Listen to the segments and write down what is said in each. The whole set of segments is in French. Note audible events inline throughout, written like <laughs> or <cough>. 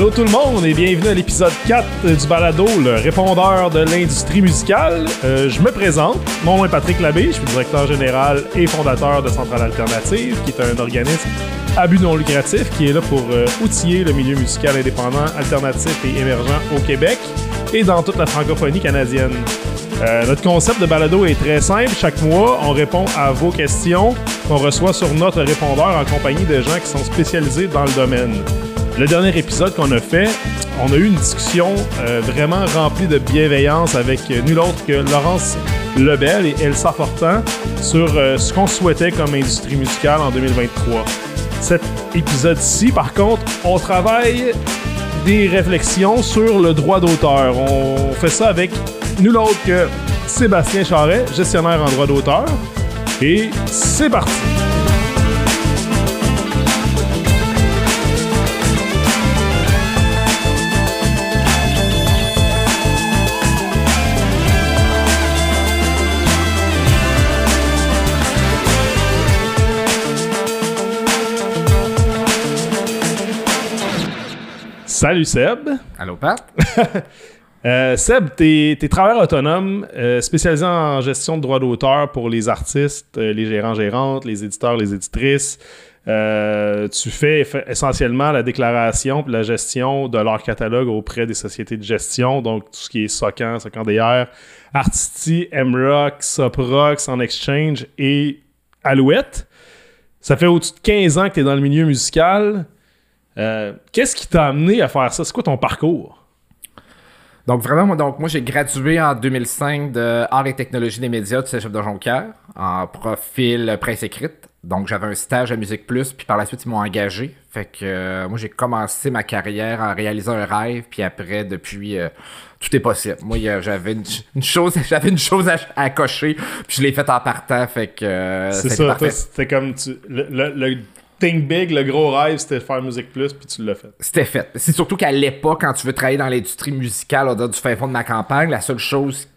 Allô tout le monde et bienvenue à l'épisode 4 du balado, le répondeur de l'industrie musicale. Euh, je me présente, mon nom est Patrick Labbé, je suis directeur général et fondateur de Centrale Alternative, qui est un organisme à but non lucratif qui est là pour euh, outiller le milieu musical indépendant, alternatif et émergent au Québec et dans toute la francophonie canadienne. Euh, notre concept de balado est très simple. Chaque mois, on répond à vos questions qu'on reçoit sur notre répondeur en compagnie de gens qui sont spécialisés dans le domaine. Le dernier épisode qu'on a fait, on a eu une discussion euh, vraiment remplie de bienveillance avec nul autre que Laurence Lebel et Elsa Fortin sur euh, ce qu'on souhaitait comme industrie musicale en 2023. Cet épisode-ci, par contre, on travaille des réflexions sur le droit d'auteur. On fait ça avec nul autre que Sébastien Charret, gestionnaire en droit d'auteur. Et c'est parti! Salut Seb. Allô Pat? <laughs> Euh, Seb, t'es es travailleur autonome euh, spécialisé en gestion de droits d'auteur pour les artistes, euh, les gérants, gérantes, les éditeurs, les éditrices. tu fais essentiellement la déclaration et la gestion de leur catalogue auprès des sociétés de gestion, donc tout ce qui est Socan, Socan DR, Artisti, MRock, Soprox, En Exchange et Alouette. Ça fait au-dessus de 15 ans que tu es dans le milieu musical. Qu'est-ce qui t'a amené à faire ça? C'est quoi ton parcours? Donc vraiment, moi, donc, moi j'ai gradué en 2005 de Art et technologie des médias du Cégep de Jonquière en profil presse écrite. Donc j'avais un stage à Musique Plus, puis par la suite ils m'ont engagé. Fait que euh, moi j'ai commencé ma carrière en réalisant un rêve, puis après depuis euh, tout est possible. Moi <laughs> j'avais une, chose, j'avais une chose à, cocher, puis je l'ai faite en partant. Fait que euh, c'est ça. C'était comme tu, le think big, le gros rêve, c'était de faire Musique Plus, puis tu l'as fait. C'était fait. C'est surtout qu'à l'époque, quand tu veux travailler dans l'industrie musicale, au du fin fond de ma campagne, la seule chose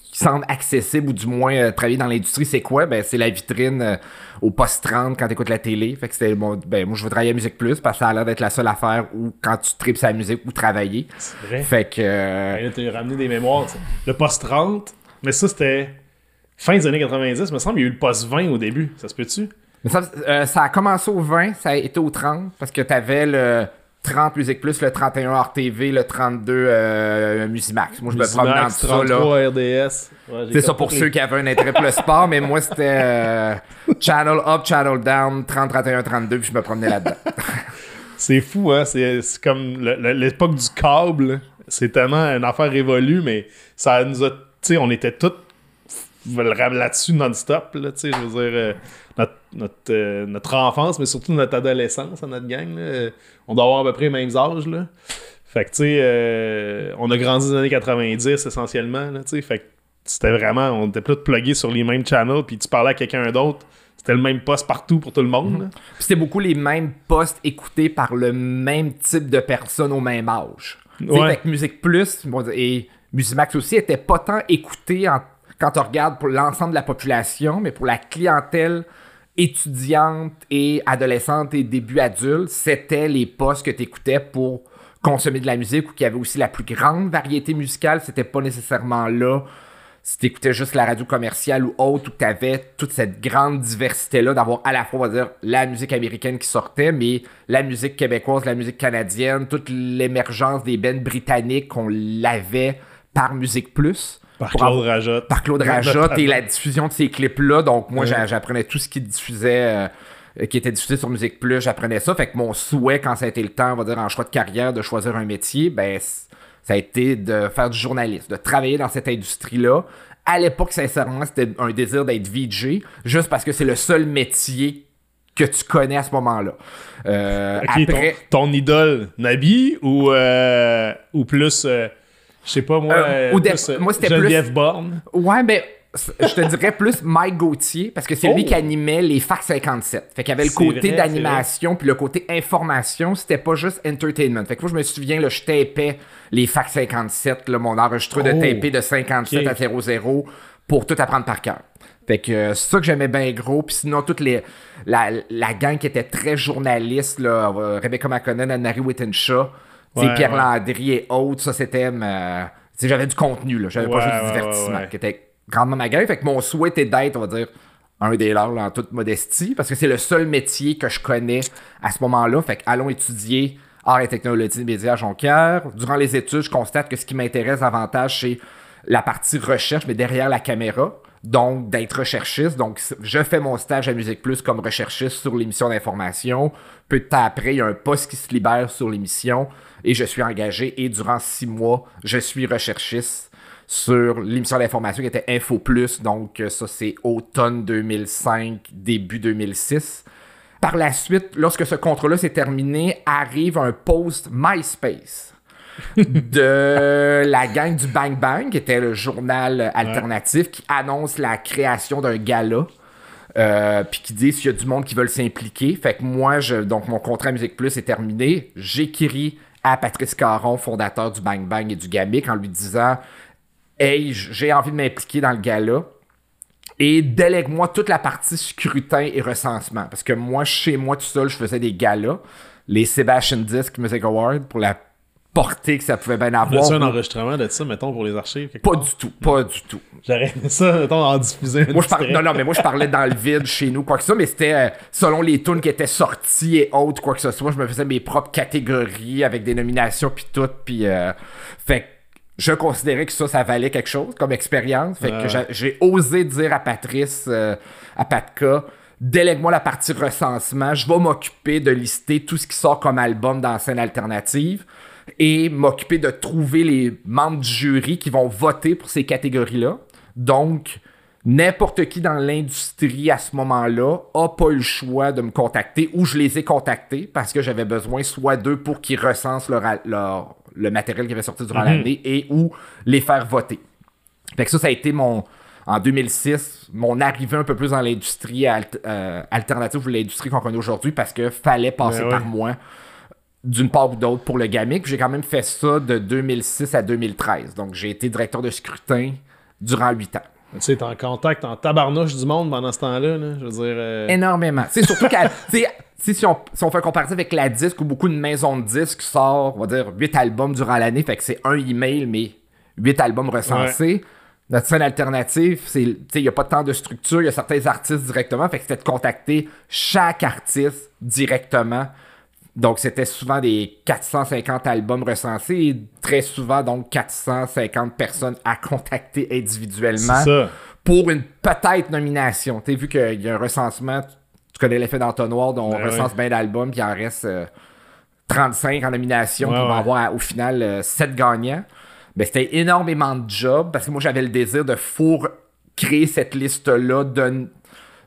qui semble accessible, ou du moins euh, travailler dans l'industrie, c'est quoi? Ben, c'est la vitrine euh, au post 30 quand tu écoutes la télé. Fait que c'était, bon, ben, moi, je veux travailler à Musique Plus parce que ça a l'air d'être la seule affaire où, quand tu tripes sa musique, ou travailler. C'est vrai. Fait que. Euh... Ben, ramené des mémoires. Le post 30, mais ça, c'était fin des années 90, me semble. Il y a eu le post 20 au début. Ça se peut-tu? Euh, ça, a commencé au 20, ça a été au 30, parce que tu avais le 30 Musique Plus, le 31 RTV, le 32 euh, Musimax. Moi, je me promenais dans ça. Là. RDS. c'est ça pour ceux qui avaient un intérêt pour le sport, mais moi, c'était euh, Channel Up, Channel Down, 30, 31, 32, puis je me promenais là-dedans. <laughs> c'est fou, hein? C'est comme l'époque du câble. C'est tellement une affaire révolue, mais ça nous a. Tu sais, on était tous là-dessus non-stop, là, tu sais, je veux dire, euh, notre, euh, notre, enfance, mais surtout notre adolescence à notre gang, là, on doit avoir à peu près les mêmes âges, là. Fait que, tu sais, euh, on a grandi dans les années 90, essentiellement, là, fait que c'était vraiment, on était plus plugués sur les mêmes channels, puis tu parlais à quelqu'un d'autre, c'était le même poste partout pour tout le monde. Mhm. C'était beaucoup les mêmes postes écoutés par le même type de personnes au même âge. Ouais. Fait que Musique Plus et Musimax aussi étaient pas tant écoutés en quand tu regardes pour l'ensemble de la population, mais pour la clientèle étudiante et adolescente et début adulte, c'était les postes que tu écoutais pour consommer de la musique ou qui avait aussi la plus grande variété musicale. C'était pas nécessairement là si tu écoutais juste la radio commerciale ou autre, où tu avais toute cette grande diversité-là, d'avoir à la fois, on va dire, la musique américaine qui sortait, mais la musique québécoise, la musique canadienne, toute l'émergence des bands britanniques qu'on l'avait par Musique Plus. Par Claude Rajotte. Par Claude Rajotte et la diffusion de ces clips-là. Donc, moi, j'apprenais tout ce qui diffusait. Euh, qui était diffusé sur Musique Plus, j'apprenais ça. Fait que mon souhait, quand ça a été le temps, on va dire, en choix de carrière, de choisir un métier, ben, ça a été de faire du journalisme, de travailler dans cette industrie-là. À l'époque, sincèrement, c'était un désir d'être VJ, juste parce que c'est le seul métier que tu connais à ce moment-là. Euh, après... ton, idole, Nabi, ou, euh, ou plus je sais pas, moi, euh, euh, moi c'était Geneviève Borne. Ouais, ben, je te dirais plus Mike Gauthier, parce que c'est lui qui oh! animait les Fac 57. Fait qu'il y avait le côté d'animation, puis le côté information, c'était pas juste entertainment. Fait que moi, je me souviens, là, je tapais les Fac 57, là, mon enregistreur de oh! taper de 57 à 00 pour tout apprendre par cœur. Fait que euh, c'est ça que j'aimais bien gros. Puis sinon, toute les, la, la gang qui était très journaliste, là, euh, Rebecca McConnell, Anne-Marie Wittenshaw, Ouais, Pierre ouais. Landry et autres, ça c'était. sais, J'avais du contenu, là. J'avais Ouais, pas juste du divertissement, qui était grandement ma gang. Fait que mon souhait était d'être, on va dire, un des leurs, là, en toute modestie, parce que c'est le seul métier que je connais à ce moment-là. Fait que allons étudier art et technologie médias à Jonquière. Durant les études, je constate que ce qui m'intéresse davantage, c'est la partie recherche, mais derrière la caméra. Donc, d'être recherchiste. Donc, je fais mon stage à Musique Plus comme recherchiste sur l'émission d'information. Peu de temps après, il y a un poste qui se libère sur l'émission et je suis engagé. Et durant six mois, je suis recherchiste sur l'émission d'information qui était Info Plus. Donc, euh, ça, c'est automne 2005, début 2006. Par la suite, lorsque ce contrat-là s'est terminé, arrive un post MySpace <laughs> de la gang du Bang Bang, qui était le journal alternatif, qui annonce la création d'un gala. Euh, puis qui dit s'il y a du monde qui veulent s'impliquer. Fait que moi, je, donc mon contrat à Musique Plus est terminé. J'écris à Patrice Caron, fondateur du Bang Bang et du Gamic, en lui disant Hey, j'ai envie de m'impliquer dans le gala et délègue-moi toute la partie scrutin et recensement. Parce que moi, chez moi, tout seul, je faisais des galas. Les Sebastian Disc Music Award pour la portée que ça pouvait bien avoir. As-tu un enregistrement de ça, mettons, pour les archives? Pas part? du tout, pas du tout. J'aurais aimé ça, mettons, en diffuser un Moi, je parlais, extrait. non, non, mais moi, je parlais dans le vide chez nous, quoi que ça, mais c'était euh, selon les tunes qui étaient sorties et autres, quoi que ce soit. Je me faisais mes propres catégories avec des nominations, puis tout, puis. euh, fait que je considérais que ça, ça valait quelque chose comme expérience. Fait que j'a- j'ai osé dire à Patrice, euh, à Patka, délègue-moi la partie recensement, je vais m'occuper de lister tout ce qui sort comme album dans la scène alternative et m'occuper de trouver les membres du jury qui vont voter pour ces catégories-là. Donc, n'importe qui dans l'industrie à ce moment-là a pas eu le choix de me contacter ou je les ai contactés parce que j'avais besoin soit d'eux pour qu'ils recensent leur, le matériel qui avait sorti durant l'année et ou les faire voter. Fait que ça, ça a été mon. En 2006, mon arrivée un peu plus dans l'industrie euh, alternative ou l'industrie qu'on connaît aujourd'hui parce que fallait passer Ben ouais. par moi d'une part ou d'autre pour le gamic. J'ai quand même fait ça de 2006 à 2013. Donc, j'ai été directeur de scrutin durant 8 ans. Tu sais, t'es en contact, en tabarnouche du monde pendant ce temps-là, là. Je veux dire... euh, Énormément. C'est surtout qu'à- <laughs> si on, si on fait un comparatif avec la disque où beaucoup de maisons de disques sortent, on va dire, 8 albums durant l'année, fait que c'est un email, mais 8 albums recensés. Notre scène alternative, c'est, tu sais, il n'y a pas tant de structure, il y a certains artistes directement, fait que c'était de contacter chaque artiste directement. Donc, c'était souvent des 450 albums recensés et très souvent, donc, 450 personnes à contacter individuellement ça. pour une peut-être nomination. Tu sais, vu qu'il y a un recensement, tu- connais l'effet d'entonnoir, dont on Ben recense bien d'albums, puis il en reste euh, 35 en nomination, Ouais, puis on va ouais. avoir au final 7 gagnants. Ben, c'était énormément de job parce que moi j'avais le désir de four créer cette liste-là, don-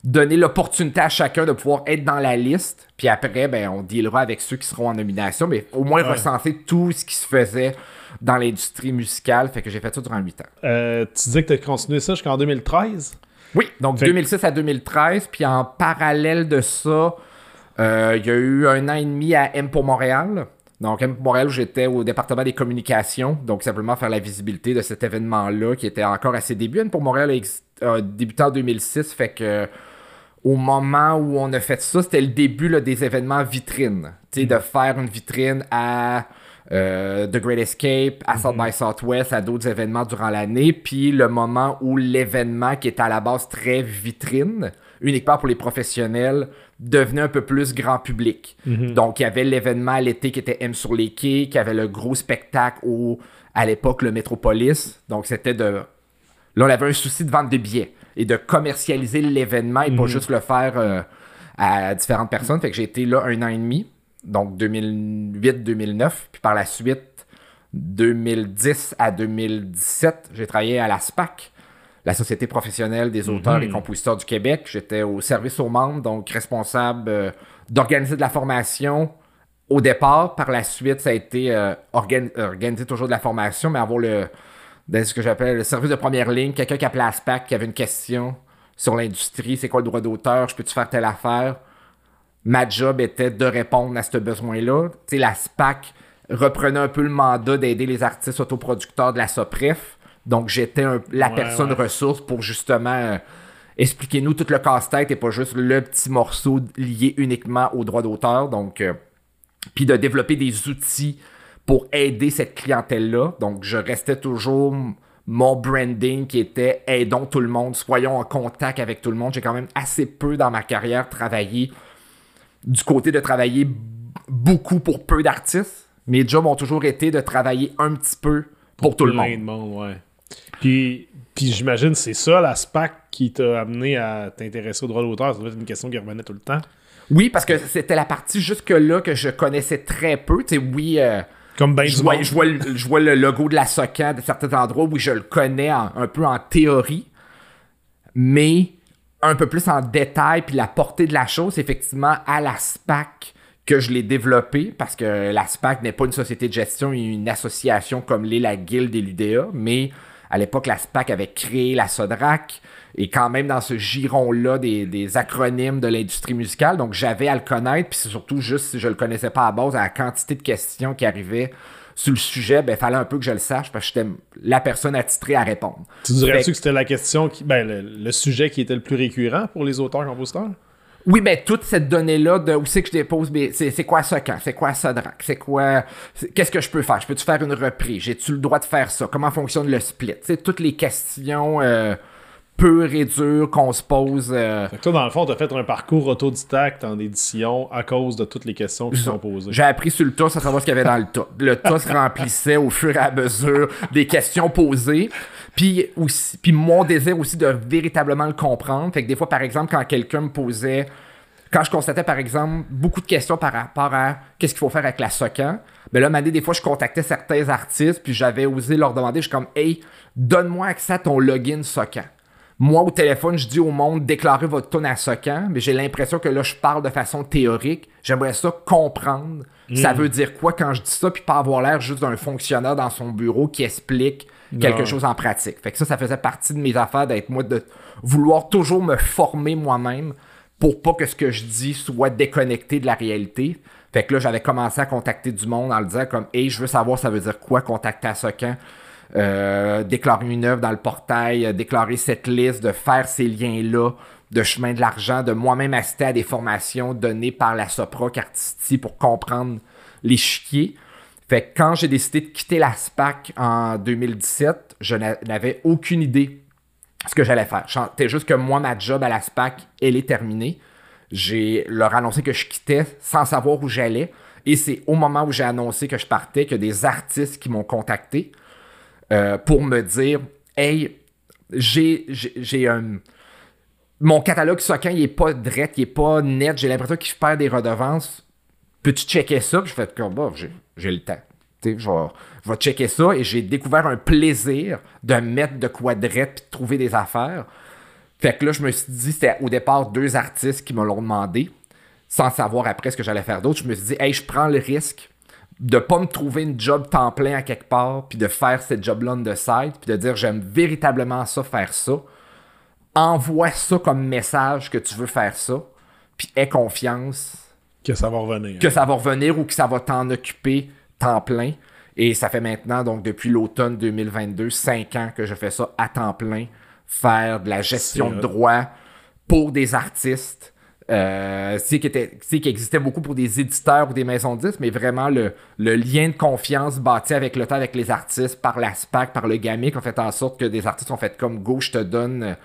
donner l'opportunité à chacun de pouvoir être dans la liste, puis après, ben, on dealera avec ceux qui seront en nomination, mais au moins Ouais. recenser tout ce qui se faisait dans l'industrie musicale. Fait que j'ai fait ça durant 8 ans. Euh, tu disais que t'as continué ça jusqu'en 2013? Oui, donc Fait- 2006 à 2013, puis en parallèle de ça, euh, il y a eu un an et demi à M pour Montréal. Donc M pour Montréal, où j'étais au département des communications, donc simplement faire la visibilité de cet événement-là qui était encore à ses débuts. M pour Montréal a débuté en 2006, fait que au moment où on a fait ça, c'était le début là, des événements vitrines. Tu sais, de faire une vitrine à euh, The Great Escape, à South by Southwest, à d'autres événements durant l'année. Puis le moment où l'événement qui était à la base très vitrine, uniquement pour les professionnels, devenait un peu plus grand public. Donc il y avait l'événement à l'été qui était M sur les quais, qui avait le gros spectacle au, à l'époque, le Metropolis. Donc c'était de Là, on avait un souci de vente de billets et de commercialiser l'événement et pas juste le faire euh, à différentes personnes. Fait que j'ai été là un an et demi, donc 2008-2009. Puis par la suite, 2010 à 2017, j'ai travaillé à la SPAC, la Société professionnelle des auteurs et compositeurs du Québec. J'étais au service aux membres, donc responsable euh, d'organiser de la formation au départ. Par la suite, ça a été euh, organ- organiser toujours de la formation, mais avoir le de ce que j'appelle le service de première ligne, quelqu'un qui appelait la SPAC, qui avait une question sur l'industrie, c'est quoi le droit d'auteur, je peux-tu faire telle affaire? Ma job était de répondre à ce besoin-là. Tu sais, la SPAC reprenait un peu le mandat d'aider les artistes autoproducteurs de la SOPREF. Donc, j'étais la Ouais, personne ouais. ressource pour justement euh, expliquez-nous tout le casse-tête et pas juste le petit morceau lié uniquement au droit d'auteur. Donc, euh, puis de développer des outils pour aider cette clientèle-là. Donc, je restais toujours mon branding qui était aidons tout le monde, soyons en contact avec tout le monde. J'ai quand même assez peu dans ma carrière travaillé du côté de travailler beaucoup pour peu d'artistes. Mes jobs ont toujours été de travailler un petit peu pour, tout le monde. ouais. Puis, puis j'imagine c'est ça la SPAC qui t'a amené à t'intéresser au droit d'auteur. Ça doit être une question qui revenait tout le temps. Oui, parce que c'était la partie jusque-là que je connaissais très peu. Tu sais, oui, euh, Comme ben je, vois, je, vois le, je vois le logo de la SOCA de certains endroits où je le connais un peu en théorie, mais un peu plus en détail, puis la portée de la chose, effectivement, à la SPAC que je l'ai développé, parce que la SPAC n'est pas une société de gestion, une association comme l'est la Guilde et l'UDA, mais à l'époque, la SPAC avait créé la SODRAC, et quand même dans ce giron-là des, acronymes de l'industrie musicale. Donc j'avais à le connaître, puis c'est surtout juste si je le connaissais pas à base, à la quantité de questions qui arrivaient sur le sujet, ben, il fallait un peu que je le sache parce que j'étais la personne attitrée à répondre. Tu dirais-tu que c'était la question, qui, ben, le, sujet qui était le plus récurrent pour les auteurs-compositeurs? Oui, mais toute cette donnée-là de où c'est que je dépose, c'est quoi ça quand? C'est quoi ça drac? C'est quoi. Qu'est-ce que je peux faire? Je peux-tu faire une reprise? J'ai-tu le droit de faire ça? Comment fonctionne le split? C'est toutes les questions. Euh, pur et dur qu'on se pose. Euh, fait que toi, dans le fond, tu as fait un parcours autodidacte en édition à cause de toutes les questions qui sont posées. J'ai appris sur le tas à savoir ce qu'il y avait dans le tas. Le tas se remplissait au fur et à mesure des questions posées. Puis, aussi, puis mon désir aussi de véritablement le comprendre. Fait que des fois, par exemple, quand quelqu'un me posait quand je constatais, par exemple, beaucoup de questions par rapport à qu'est-ce qu'il faut faire avec la SOCAN, ben là, des fois, je contactais certains artistes, puis j'avais osé leur demander, je suis comme, hey, donne-moi accès à ton login SOCAN moi au téléphone, je dis au monde déclarez votre tonne à Socan, mais j'ai l'impression que là je parle de façon théorique. J'aimerais ça comprendre. Ça hmm. veut dire quoi quand je dis ça, puis pas avoir l'air juste d'un fonctionnaire dans son bureau qui explique quelque chose en pratique. Fait que ça, ça faisait partie de mes affaires d'être moi de vouloir toujours me former moi-même pour pas que ce que je dis soit déconnecté de la réalité. Fait que là, j'avais commencé à contacter du monde en le disant comme Hey, je veux savoir ça veut dire quoi contacter à Socan. Euh, déclarer une œuvre dans le portail, euh, déclarer cette liste, de faire ces liens-là de chemin de l'argent, de moi-même assister à des formations données par la Sopra Cartisti pour comprendre les chiquiers. Fait que quand j'ai décidé de quitter la SPAC en 2017, je n'avais aucune idée ce que j'allais faire. C'était juste que moi, ma job à la SPAC, elle est terminée. J'ai leur annoncé que je quittais sans savoir où j'allais. Et c'est au moment où j'ai annoncé que je partais que des artistes qui m'ont contacté euh, pour me dire Hey, j'ai, un. Mon catalogue Socan, il est pas direct, il est pas net, j'ai l'impression qu'il perd des redevances. Peux-tu checker ça? je fais comme j'ai, le temps. je vais, je vais checker ça et j'ai découvert un plaisir de mettre de quoi direct et de trouver des affaires. Fait que là, je me suis dit, c'était au départ deux artistes qui me l'ont demandé, sans savoir après ce que j'allais faire d'autre. Je me suis dit, hey, je prends le risque de pas me trouver une job temps plein à quelque part, puis de faire cette job-là on the side, puis de dire j'aime véritablement ça, faire ça. Envoie ça comme message que tu veux faire ça, puis aie confiance. Que ça va revenir. Que ça va revenir ou que ça va t'en occuper temps plein. Et ça fait maintenant, donc depuis l'automne 2022, cinq ans que je fais ça à temps plein, faire de la gestion de droits pour des artistes euh, c'est qui, existait beaucoup pour des éditeurs ou des maisons de disques, mais vraiment le, lien de confiance bâti avec le temps, avec les artistes, par la SPAC, par le GAMIC, ont fait en sorte que des artistes ont fait comme Go, je te donne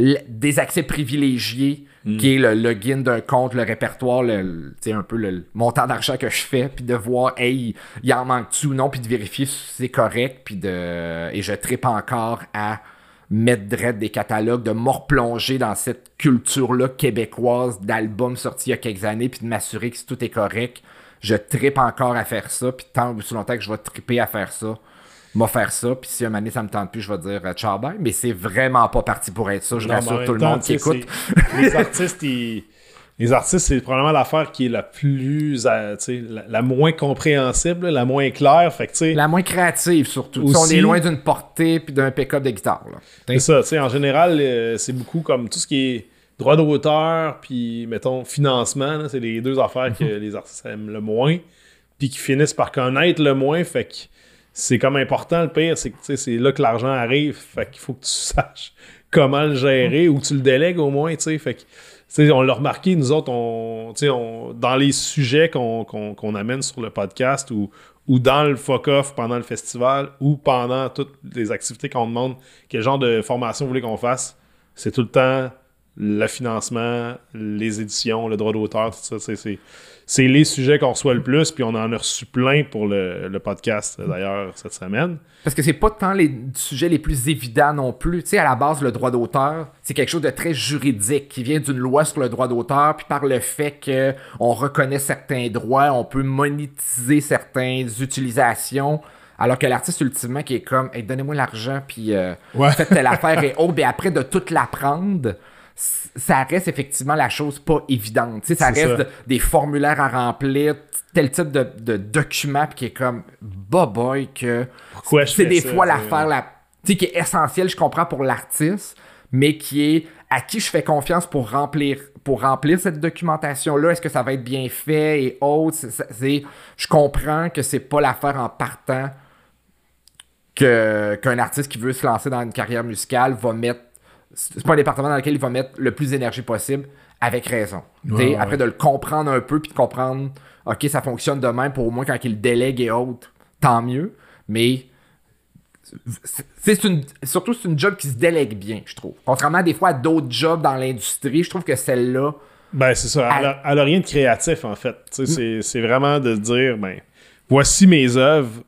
euh, des accès privilégiés, hmm. qui est le login d'un compte, le répertoire, le, un peu le, montant d'argent que je fais, puis de voir, hey, il en manque-tu ou non, puis de vérifier si c'est correct, puis de. Et je tripe encore à mettre des catalogues, de me replonger dans cette culture-là québécoise d'albums sortis il y a quelques années, puis de m'assurer que tout est correct. Je tripe encore à faire ça, puis tant ou si longtemps que je vais triper à faire ça, m'a faire ça, puis si un moment donné ça me tente plus, je vais dire euh, ciao bye, mais c'est vraiment pas parti pour être ça, je rassure tout le monde qui écoute. les artistes, ils les artistes, c'est probablement l'affaire qui est la plus, euh, la, la, moins compréhensible, la moins claire. Fait que, la moins créative, surtout. on est loin d'une portée puis d'un pick-up de guitare. C'est ça, tu sais, en général, euh, c'est beaucoup comme tout ce qui est droit d'auteur, puis, mettons, financement, c'est les deux affaires que mhm. les artistes aiment le moins, puis qui finissent par connaître le moins. Fait que c'est comme important, le pire, c'est que c'est là que l'argent arrive. Fait qu'il faut que tu <laughs> saches comment le gérer ou tu le délègues au moins, tu sais. Fait que, on l'a remarqué, nous autres, dans les sujets qu'on amène sur le podcast ou, ou dans le fuck-off pendant le festival ou pendant toutes les activités qu'on demande, quel genre de formation vous voulez qu'on fasse, c'est tout le temps le financement, les éditions, le droit d'auteur, tout ça. C'est les sujets qu'on reçoit le plus, puis on en a reçu plein pour le, podcast, d'ailleurs, cette semaine. Parce que c'est pas tant les sujets les plus évidents non plus. Tu sais, à la base, le droit d'auteur, c'est quelque chose de très juridique, qui vient d'une loi sur le droit d'auteur, puis par le fait qu'on reconnaît certains droits, on peut monétiser certaines utilisations. Alors que l'artiste, ultimement, qui est comme, donnez-moi l'argent, puis euh, faites telle affaire et oh, ben après de tout l'apprendre, ça reste effectivement la chose pas évidente. ça reste des formulaires à remplir, tel type de, de document qui est comme bah boy que c'est des fois l'affaire la, qui est essentielle, je comprends pour l'artiste, mais qui est à qui je fais confiance pour remplir pour remplir cette documentation là, est-ce que ça va être bien fait et autres, c'est je comprends que c'est pas l'affaire en partant que qu'un artiste qui veut se lancer dans une carrière musicale va mettre c'est pas un département dans lequel il va mettre le plus d'énergie possible, avec raison. Après de le comprendre un peu, puis de comprendre, ok, ça fonctionne de même, pour au moins quand il délègue et autres, tant mieux. Mais c'est une, surtout c'est une job qui se délègue bien, je trouve. Contrairement à des fois à d'autres jobs dans l'industrie, je trouve que celle-là. Ben, c'est ça. Elle, n'a rien de créatif, en fait. Mm. C'est vraiment de dire, ben, voici mes œuvres,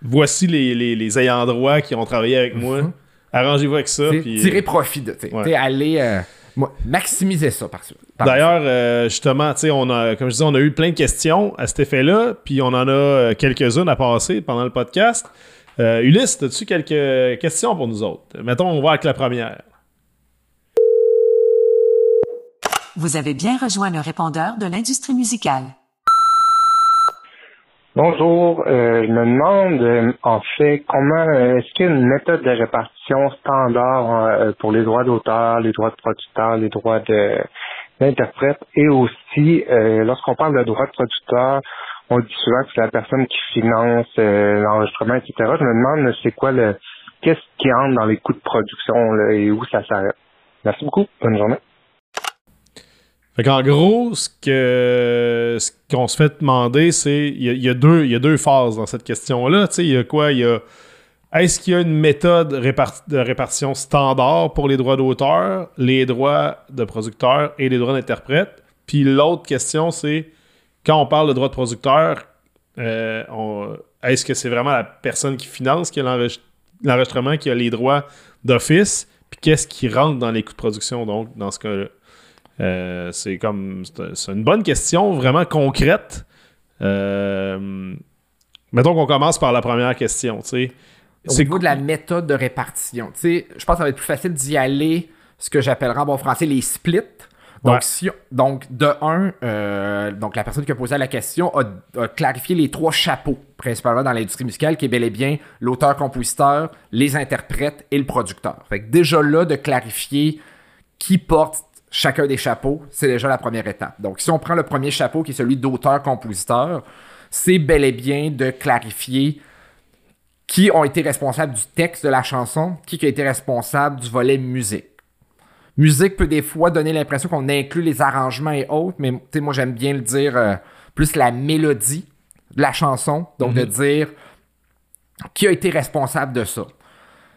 voici les, les, ayants droit qui ont travaillé avec moi mm-hmm. Arrangez-vous avec ça. Puis... Tirer profit de. Ouais. Aller euh, maximiser ça par, D'ailleurs, euh, justement, on a, comme je disais, on a eu plein de questions à cet effet-là, puis on en a euh, quelques-unes à passer pendant le podcast. Ulysse, as-tu quelques questions pour nous autres? Mettons, on va avec la première. Vous avez bien rejoint le répondeur de l'industrie musicale. Bonjour, euh, je me demande euh, en fait comment euh, est-ce qu'il y a une méthode de répartition standard pour les droits d'auteur, les droits de producteur, les droits d'interprète et aussi lorsqu'on parle de droits de producteur, on dit souvent que c'est la personne qui finance l'enregistrement, etc. Je me demande c'est quoi le qu'est-ce qui entre dans les coûts de production là, et où ça s'arrête? Merci beaucoup, bonne journée. Fait qu'en gros, ce qu'on se fait demander, c'est il y, a, deux, phases dans cette question-là. Il y a quoi? Il y a est-ce qu'il y a une méthode de répartition standard pour les droits d'auteur, les droits de producteur et les droits d'interprète? Puis l'autre question, c'est quand on parle de droits de producteur, euh, est-ce que c'est vraiment la personne qui finance qui l'enregistrement, qui a les droits d'office? Puis qu'est-ce qui rentre dans les coûts de production, donc, dans ce cas-là? Euh, c'est comme. C'est une bonne question, vraiment concrète. Euh, mettons qu'on commence par la première question. C'est Au niveau de la méthode de répartition, je pense que ça va être plus facile d'y aller, ce que j'appellerai en bon français les splits. Donc, si, donc de un, euh, donc la personne qui a posé la question a, clarifié les trois chapeaux, principalement dans l'industrie musicale, qui est bel et bien l'auteur-compositeur, les interprètes et le producteur. Fait que déjà là, de clarifier qui porte chacun des chapeaux, c'est déjà la première étape. Donc, si on prend le premier chapeau, qui est celui d'auteur-compositeur, c'est bel et bien de clarifier qui ont été responsables du texte de la chanson, qui a été responsable du volet musique. Musique peut des fois donner l'impression qu'on inclut les arrangements et autres, mais moi j'aime bien le dire euh, plus la mélodie de la chanson, donc de mhm. dire qui a été responsable de ça.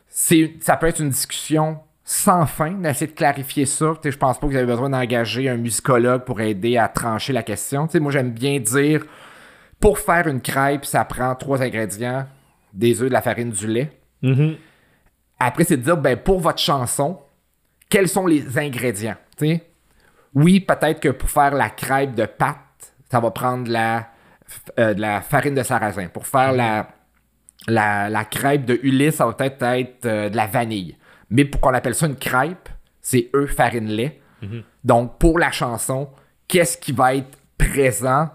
Ça peut être une discussion sans fin d'essayer de clarifier ça. Je pense pas que vous avez besoin d'engager un musicologue pour aider à trancher la question. moi, j'aime bien dire pour faire une crêpe, ça prend trois ingrédients des œufs, de la farine, du lait. Mm-hmm. Après, c'est de dire ben, pour votre chanson, quels sont les ingrédients? Oui, peut-être que pour faire la crêpe de pâte, ça va prendre la, euh, de la farine de sarrasin. Pour faire la, la, crêpe de Ulysse, ça va peut-être être, euh, de la vanille. Mais pour qu'on appelle ça une crêpe, c'est eux farine lait. Mhm. Donc pour la chanson, qu'est-ce qui va être présent,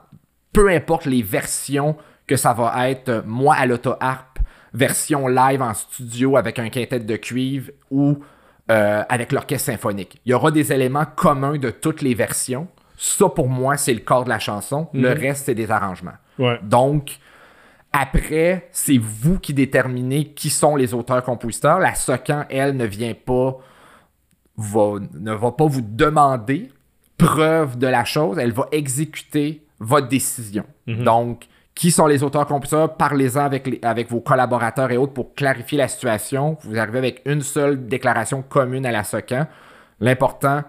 peu importe les versions que ça va être, euh, moi à l'auto-harp, version live en studio avec un quintet de cuivre ou euh, avec l'orchestre symphonique. Il y aura des éléments communs de toutes les versions. Ça, pour moi, c'est le corps de la chanson. Le mhm. reste, c'est des arrangements. Donc, après, c'est vous qui déterminez qui sont les auteurs-compositeurs. La SOCAN, elle, ne vient pas ne va pas vous demander preuve de la chose, elle va exécuter votre décision. Mhm. Donc, qui sont les auteurs-compositeurs? Parlez-en avec, les- avec vos collaborateurs et autres pour clarifier la situation. Vous arrivez avec une seule déclaration commune à la SOCAN. L'important,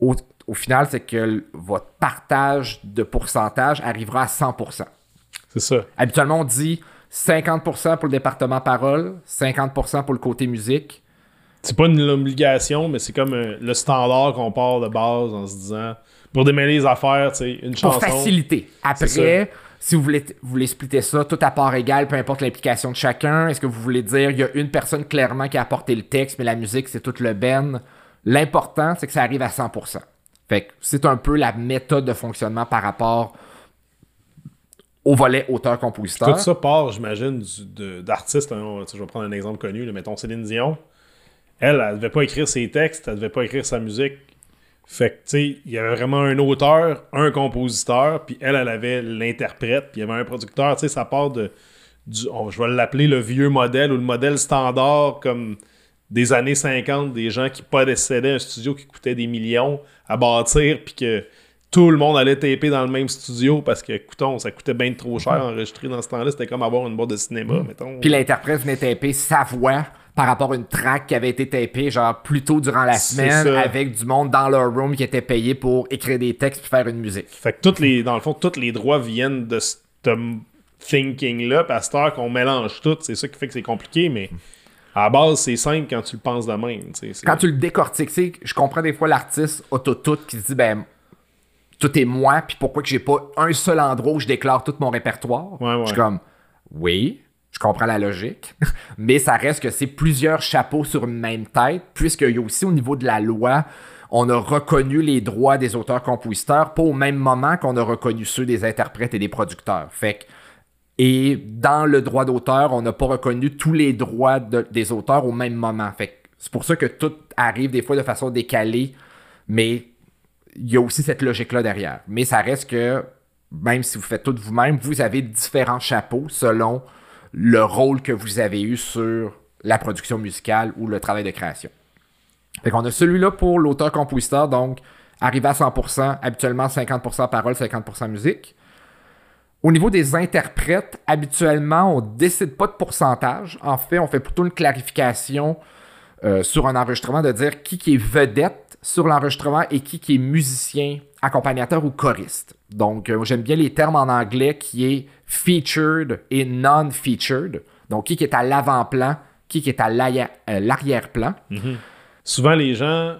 au, au final, c'est que votre partage de pourcentage arrivera à 100%. C'est ça. Habituellement, on dit 50% pour le département parole, 50% pour le côté musique. C'est pas une obligation, mais c'est comme euh, le standard qu'on part de base en se disant pour démêler les affaires, tu une Pour chanson. faciliter. C'est Après, si vous voulez, vous voulez splitter ça, tout à part égale, peu importe l'implication de chacun, est-ce que vous voulez dire il y a une personne clairement qui a apporté le texte, mais la musique, c'est tout le ben? L'important, c'est que ça arrive à 100%. Fait que c'est un peu la méthode de fonctionnement par rapport au volet auteur-compositeur. Tout ça part, j'imagine, d'artistes. hein, je vais prendre un exemple connu. mettons Céline Dion. Elle, elle devait pas écrire ses textes, elle devait pas écrire sa musique. Fait que, tu sais, il y avait vraiment un auteur, un compositeur, puis elle, elle avait l'interprète, puis il y avait un producteur. Tu sais, ça part de. Du, je vais l'appeler le vieux modèle ou le modèle standard, comme des années 50, des gens qui possédaient un studio qui coûtait des millions à bâtir, puis que tout le monde allait taper dans le même studio parce que, écoutons, ça coûtait bien trop cher à enregistrer dans ce temps-là. C'était comme avoir une boîte de cinéma, mettons. Puis l'interprète venait taper sa voix par rapport à une track qui avait été tapée genre plus tôt durant la semaine ça. avec du monde dans leur room qui était payé pour écrire des textes puis faire une musique. Fait que toutes les, dans le fond, tous les droits viennent de ce thinking-là, puis à cette heure qu'on mélange tout, c'est ça qui fait que c'est compliqué, mais à la base, c'est simple quand tu le penses de même. Quand tu le décortiques, tu sais, je comprends des fois l'artiste auto-tout qui se dit ben tout est moi puis pourquoi que j'ai pas un seul endroit où je déclare tout mon répertoire? Ouais, ouais. Je suis comme oui, je comprends la logique, <laughs> mais ça reste que c'est plusieurs chapeaux sur une même tête puisqu'il y a aussi au niveau de la loi on a reconnu les droits des auteurs-compositeurs, pas au même moment qu'on a reconnu ceux des interprètes et des producteurs. Fait que et dans le droit d'auteur, on n'a pas reconnu tous les droits de- des auteurs au même moment. Fait que c'est pour ça que tout arrive des fois de façon décalée, mais il y a aussi cette logique-là derrière. Mais ça reste que, même si vous faites tout vous-même, vous avez différents chapeaux selon le rôle que vous avez eu sur la production musicale ou le travail de création. Fait qu'on a celui-là pour l'auteur-compositeur, donc arrivé à 100%, habituellement 50% parole, 50% musique. Au niveau des interprètes, habituellement, on décide pas de pourcentage. En fait, on fait plutôt une clarification euh, sur un enregistrement de dire qui, qui est vedette sur l'enregistrement et qui, qui est musicien, accompagnateur ou choriste. Donc, euh, j'aime bien les termes en anglais qui est featured et non-featured. Donc, qui, est à l'avant-plan, qui, est à euh, l'arrière-plan. Souvent, les gens,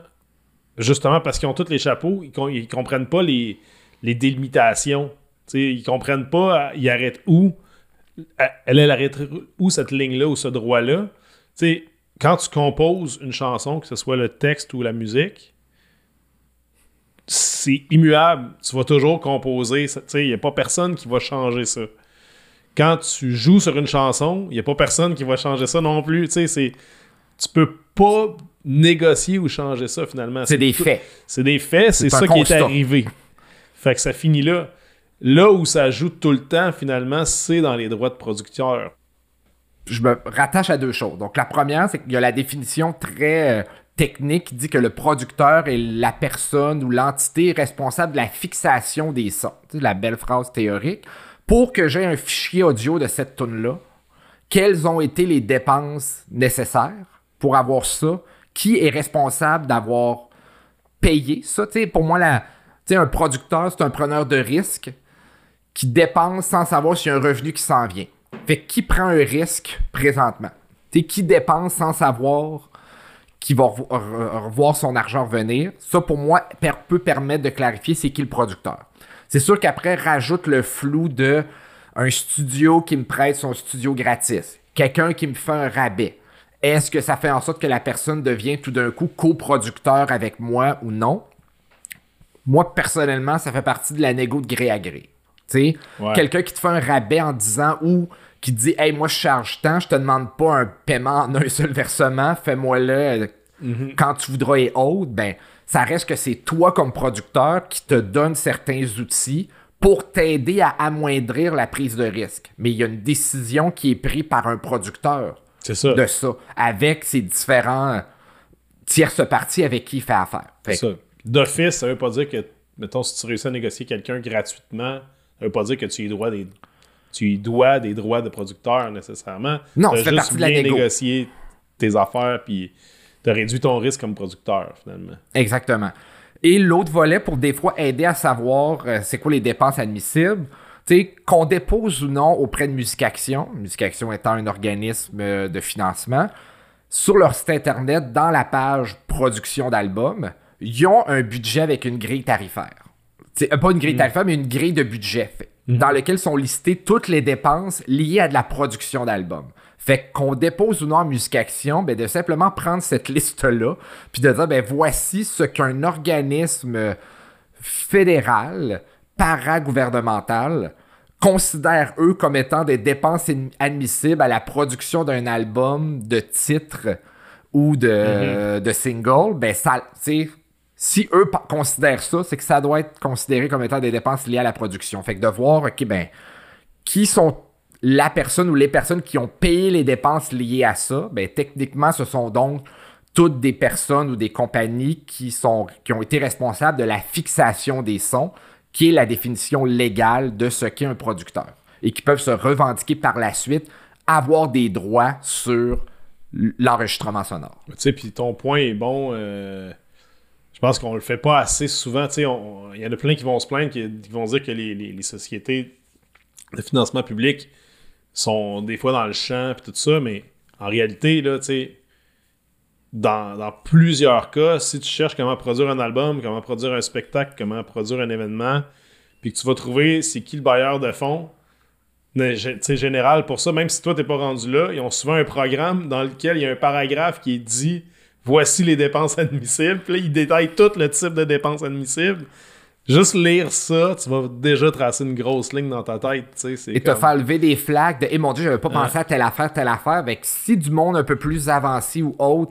justement parce qu'ils ont tous les chapeaux, ils, com- ils comprennent pas les, les délimitations. Tu sais, ils comprennent pas, euh, ils arrêtent où. Elle, elle arrête où cette ligne-là ou ce droit-là. Quand tu composes une chanson, que ce soit le texte ou la musique, c'est immuable. Tu vas toujours composer. ça. Tu sais, il n'y a pas personne qui va changer ça. Quand tu joues sur une chanson, il n'y a pas personne qui va changer ça non plus. Tu sais, c'est tu peux pas négocier ou changer ça finalement. C'est des faits. C'est des faits, c'est ça qui est arrivé. Fait que ça finit là. Là où ça joue tout le temps, finalement, c'est dans les droits de producteur. je me rattache à deux choses. Donc, la première, c'est qu'il y a la définition très euh, technique qui dit que le producteur est la personne ou l'entité responsable de la fixation des sons. La belle phrase théorique. Pour que j'ai un fichier audio de cette tune-là, quelles ont été les dépenses nécessaires pour avoir ça? Qui est responsable d'avoir payé ça? Pour moi, un producteur, c'est un preneur de risque qui dépense sans savoir s'il y a un revenu qui s'en vient. Fait qui prend un risque présentement? Qui dépense sans savoir qui va revo- re- revoir son argent revenir? Ça, pour moi, peut permettre de clarifier c'est qui le producteur. C'est sûr qu'après, rajoute le flou de un studio qui me prête son studio gratis, quelqu'un qui me fait un rabais. Est-ce que ça fait en sorte que la personne devient tout d'un coup coproducteur avec moi ou non? Moi, personnellement, ça fait partie de la négo de gré à gré. Ouais. quelqu'un qui te fait un rabais en disant ou qui te dit Hey, moi, je charge tant, je te demande pas un paiement en un seul versement, fais-moi-le euh, quand tu voudras et autres, ben, ça reste que c'est toi comme producteur qui te donne certains outils pour t'aider à amoindrir la prise de risque. Mais il y a une décision qui est prise par un producteur C'est ça. de ça, avec ses différents, tu tierce partie avec qui il fait affaire. Fait ça. D'office, ça veut pas dire que, mettons, si tu réussis à négocier quelqu'un gratuitement, ça veut pas dire que tu y dois des, tu y dois des droits de producteur nécessairement. Non, fait juste partie de la bien négo. négocié tes affaires, puis t'as réduit ton risque comme producteur, finalement. Exactement. Et l'autre volet pour des fois aider à savoir euh, c'est quoi les dépenses admissibles, tu sais, qu'on dépose ou non auprès de Musique Action, Musique Action étant un organisme euh, de financement, sur leur site internet, dans la page production d'albums, ils ont un budget avec une grille tarifaire. T'sais, euh, pas une grille tarifaire, mais une grille de budget, fait, dans lequel sont listées toutes les dépenses liées à de la production d'albums. Fait qu'on dépose ou non en Musique Action, ben de simplement prendre cette liste-là, puis de dire, ben voici ce qu'un organisme fédéral, paragouvernemental, considère eux comme étant des dépenses admissibles à la production d'un album de titre ou de, de single, ben ça, si eux considèrent ça, c'est que ça doit être considéré comme étant des dépenses liées à la production. Fait que de voir, ok, ben, qui sont la personne ou les personnes qui ont payé les dépenses liées à ça, ben, techniquement, ce sont donc toutes des personnes ou des compagnies qui, sont, qui ont été responsables de la fixation des sons, qui est la définition légale de ce qu'est un producteur, et qui peuvent se revendiquer par la suite, avoir des droits sur l'enregistrement sonore. Tu sais, puis ton point est bon. euh, pense qu'on le fait pas assez souvent. Il y en a plein qui vont se plaindre, qui, vont dire que les, les- sociétés de financement public sont des fois dans le champ puis tout ça, mais en réalité, là, dans, dans plusieurs cas, si tu cherches comment produire un album, comment produire un spectacle, comment produire un événement, puis que tu vas trouver c'est qui le bailleur de fonds, sais, général pour ça, même si toi t'es pas rendu là, ils ont souvent un programme dans lequel il y a un paragraphe qui est dit voici les dépenses admissibles. Puis là, ils détaillent tout le type de dépenses admissibles. Juste lire ça, tu vas déjà tracer une grosse ligne dans ta tête. tu sais, c'est Et te comme- faire lever des flags de, eh mon dieu, j'avais pas pensé à telle affaire, telle affaire. Avec si du monde un peu plus avancé ou autre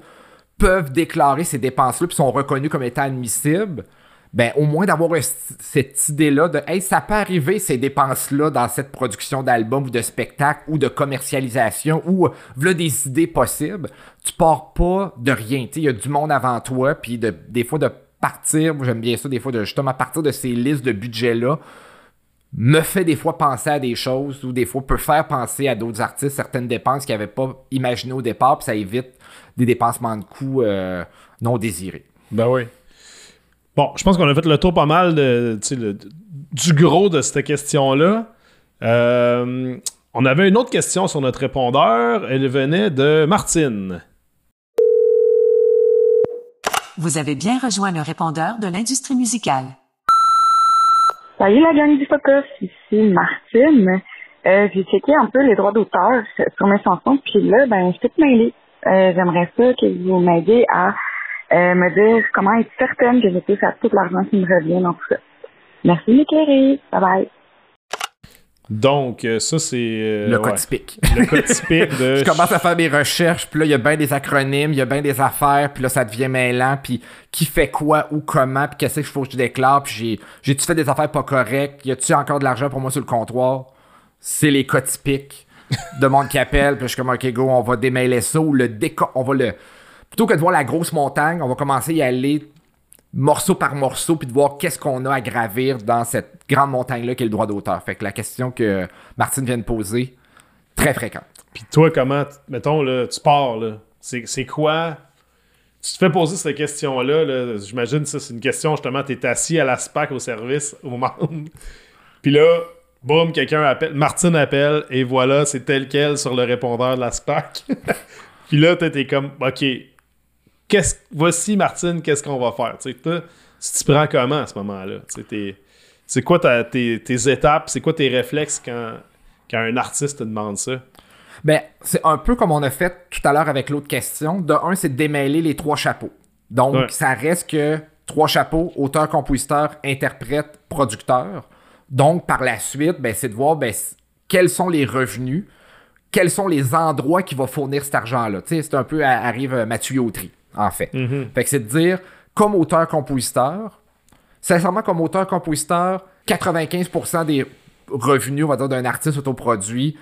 peuvent déclarer ces dépenses-là puis sont reconnus comme étant admissibles, ben au moins d'avoir cette idée-là de, hey, ça peut arriver ces dépenses-là dans cette production d'album ou de spectacle ou de commercialisation ou euh, des idées possibles. Tu pars pas de rien. Il y a du monde avant toi, puis de, des fois de partir, j'aime bien ça, des fois de justement partir de ces listes de budget-là me fait des fois penser à des choses ou des fois peut faire penser à d'autres artistes certaines dépenses qu'ils n'avaient pas imaginées au départ, puis ça évite des dépensements de coûts euh, non désirés. Ben oui. Bon, je pense qu'on a fait le tour pas mal de, le- du gros de cette question-là. Euh, on avait une autre question sur notre répondeur. Elle venait de Martine. Vous avez bien rejoint le répondeur de l'industrie musicale. Salut la gang du Focus, ici Martine. Euh, j'ai checké un peu les droits d'auteur sur mes chansons, puis là, ben, je suis toute mêlée. Euh, J'aimerais ça que vous m'aidiez à euh, me dire comment être certaine que je touche à tout l'argent qui me revient dans tout ça. Merci de m'éclairer. Bye bye. Donc, euh, ça, c'est. euh, le cas ouais, typique. le cas <laughs> typique de. je commence à faire mes recherches, puis là, il y a bien des acronymes, il y a bien des affaires, puis là, ça devient mêlant, puis qui fait quoi, ou comment, puis qu'est-ce qu'il faut que je déclare, puis j'ai- j'ai-tu fait des affaires pas correctes, y a-tu encore de l'argent pour moi sur le comptoir? C'est les cas typiques de monde qui appelle, puis je suis comme, OK, go, on va démêler ça, ou le déco... On va le... Plutôt que de voir la grosse montagne, on va commencer à y aller morceau par morceau, puis de voir qu'est-ce qu'on a à gravir dans cette grande montagne-là qui est le droit d'auteur. Fait que la question que Martine vient de poser, très fréquente. Puis toi, comment, mettons, là, tu pars, là. C'est quoi? Tu te fais poser cette question-là, là, j'imagine ça, c'est une question, justement, t'es assis à la SPAC au service <laughs> aux membres. Puis là, boum, quelqu'un appelle, Martine appelle, et voilà, c'est tel quel sur le répondeur de la SPAC. <laughs> Puis là, t'es comme, OK, qu'est-ce, voici, Martine, qu'est-ce qu'on va faire? Tu tu prends comment à ce moment-là? C'est quoi ta- tes, tes étapes, c'est quoi tes réflexes quand, quand un artiste te demande ça? Ben, c'est un peu comme on a fait tout à l'heure avec l'autre question. De un, c'est de démêler les trois chapeaux. Donc, Ouais. ça reste que trois chapeaux, auteur, compositeur, interprète, producteur. Donc, par la suite, ben, c'est de voir ben, quels sont les revenus, quels sont les endroits qui vont fournir cet argent-là? C'est un peu à- arrive euh, ma tuyauterie, en fait. Fait que c'est de dire, comme auteur-compositeur, sincèrement, comme auteur-compositeur, 95% des revenus, on va dire, d'un artiste autoproduit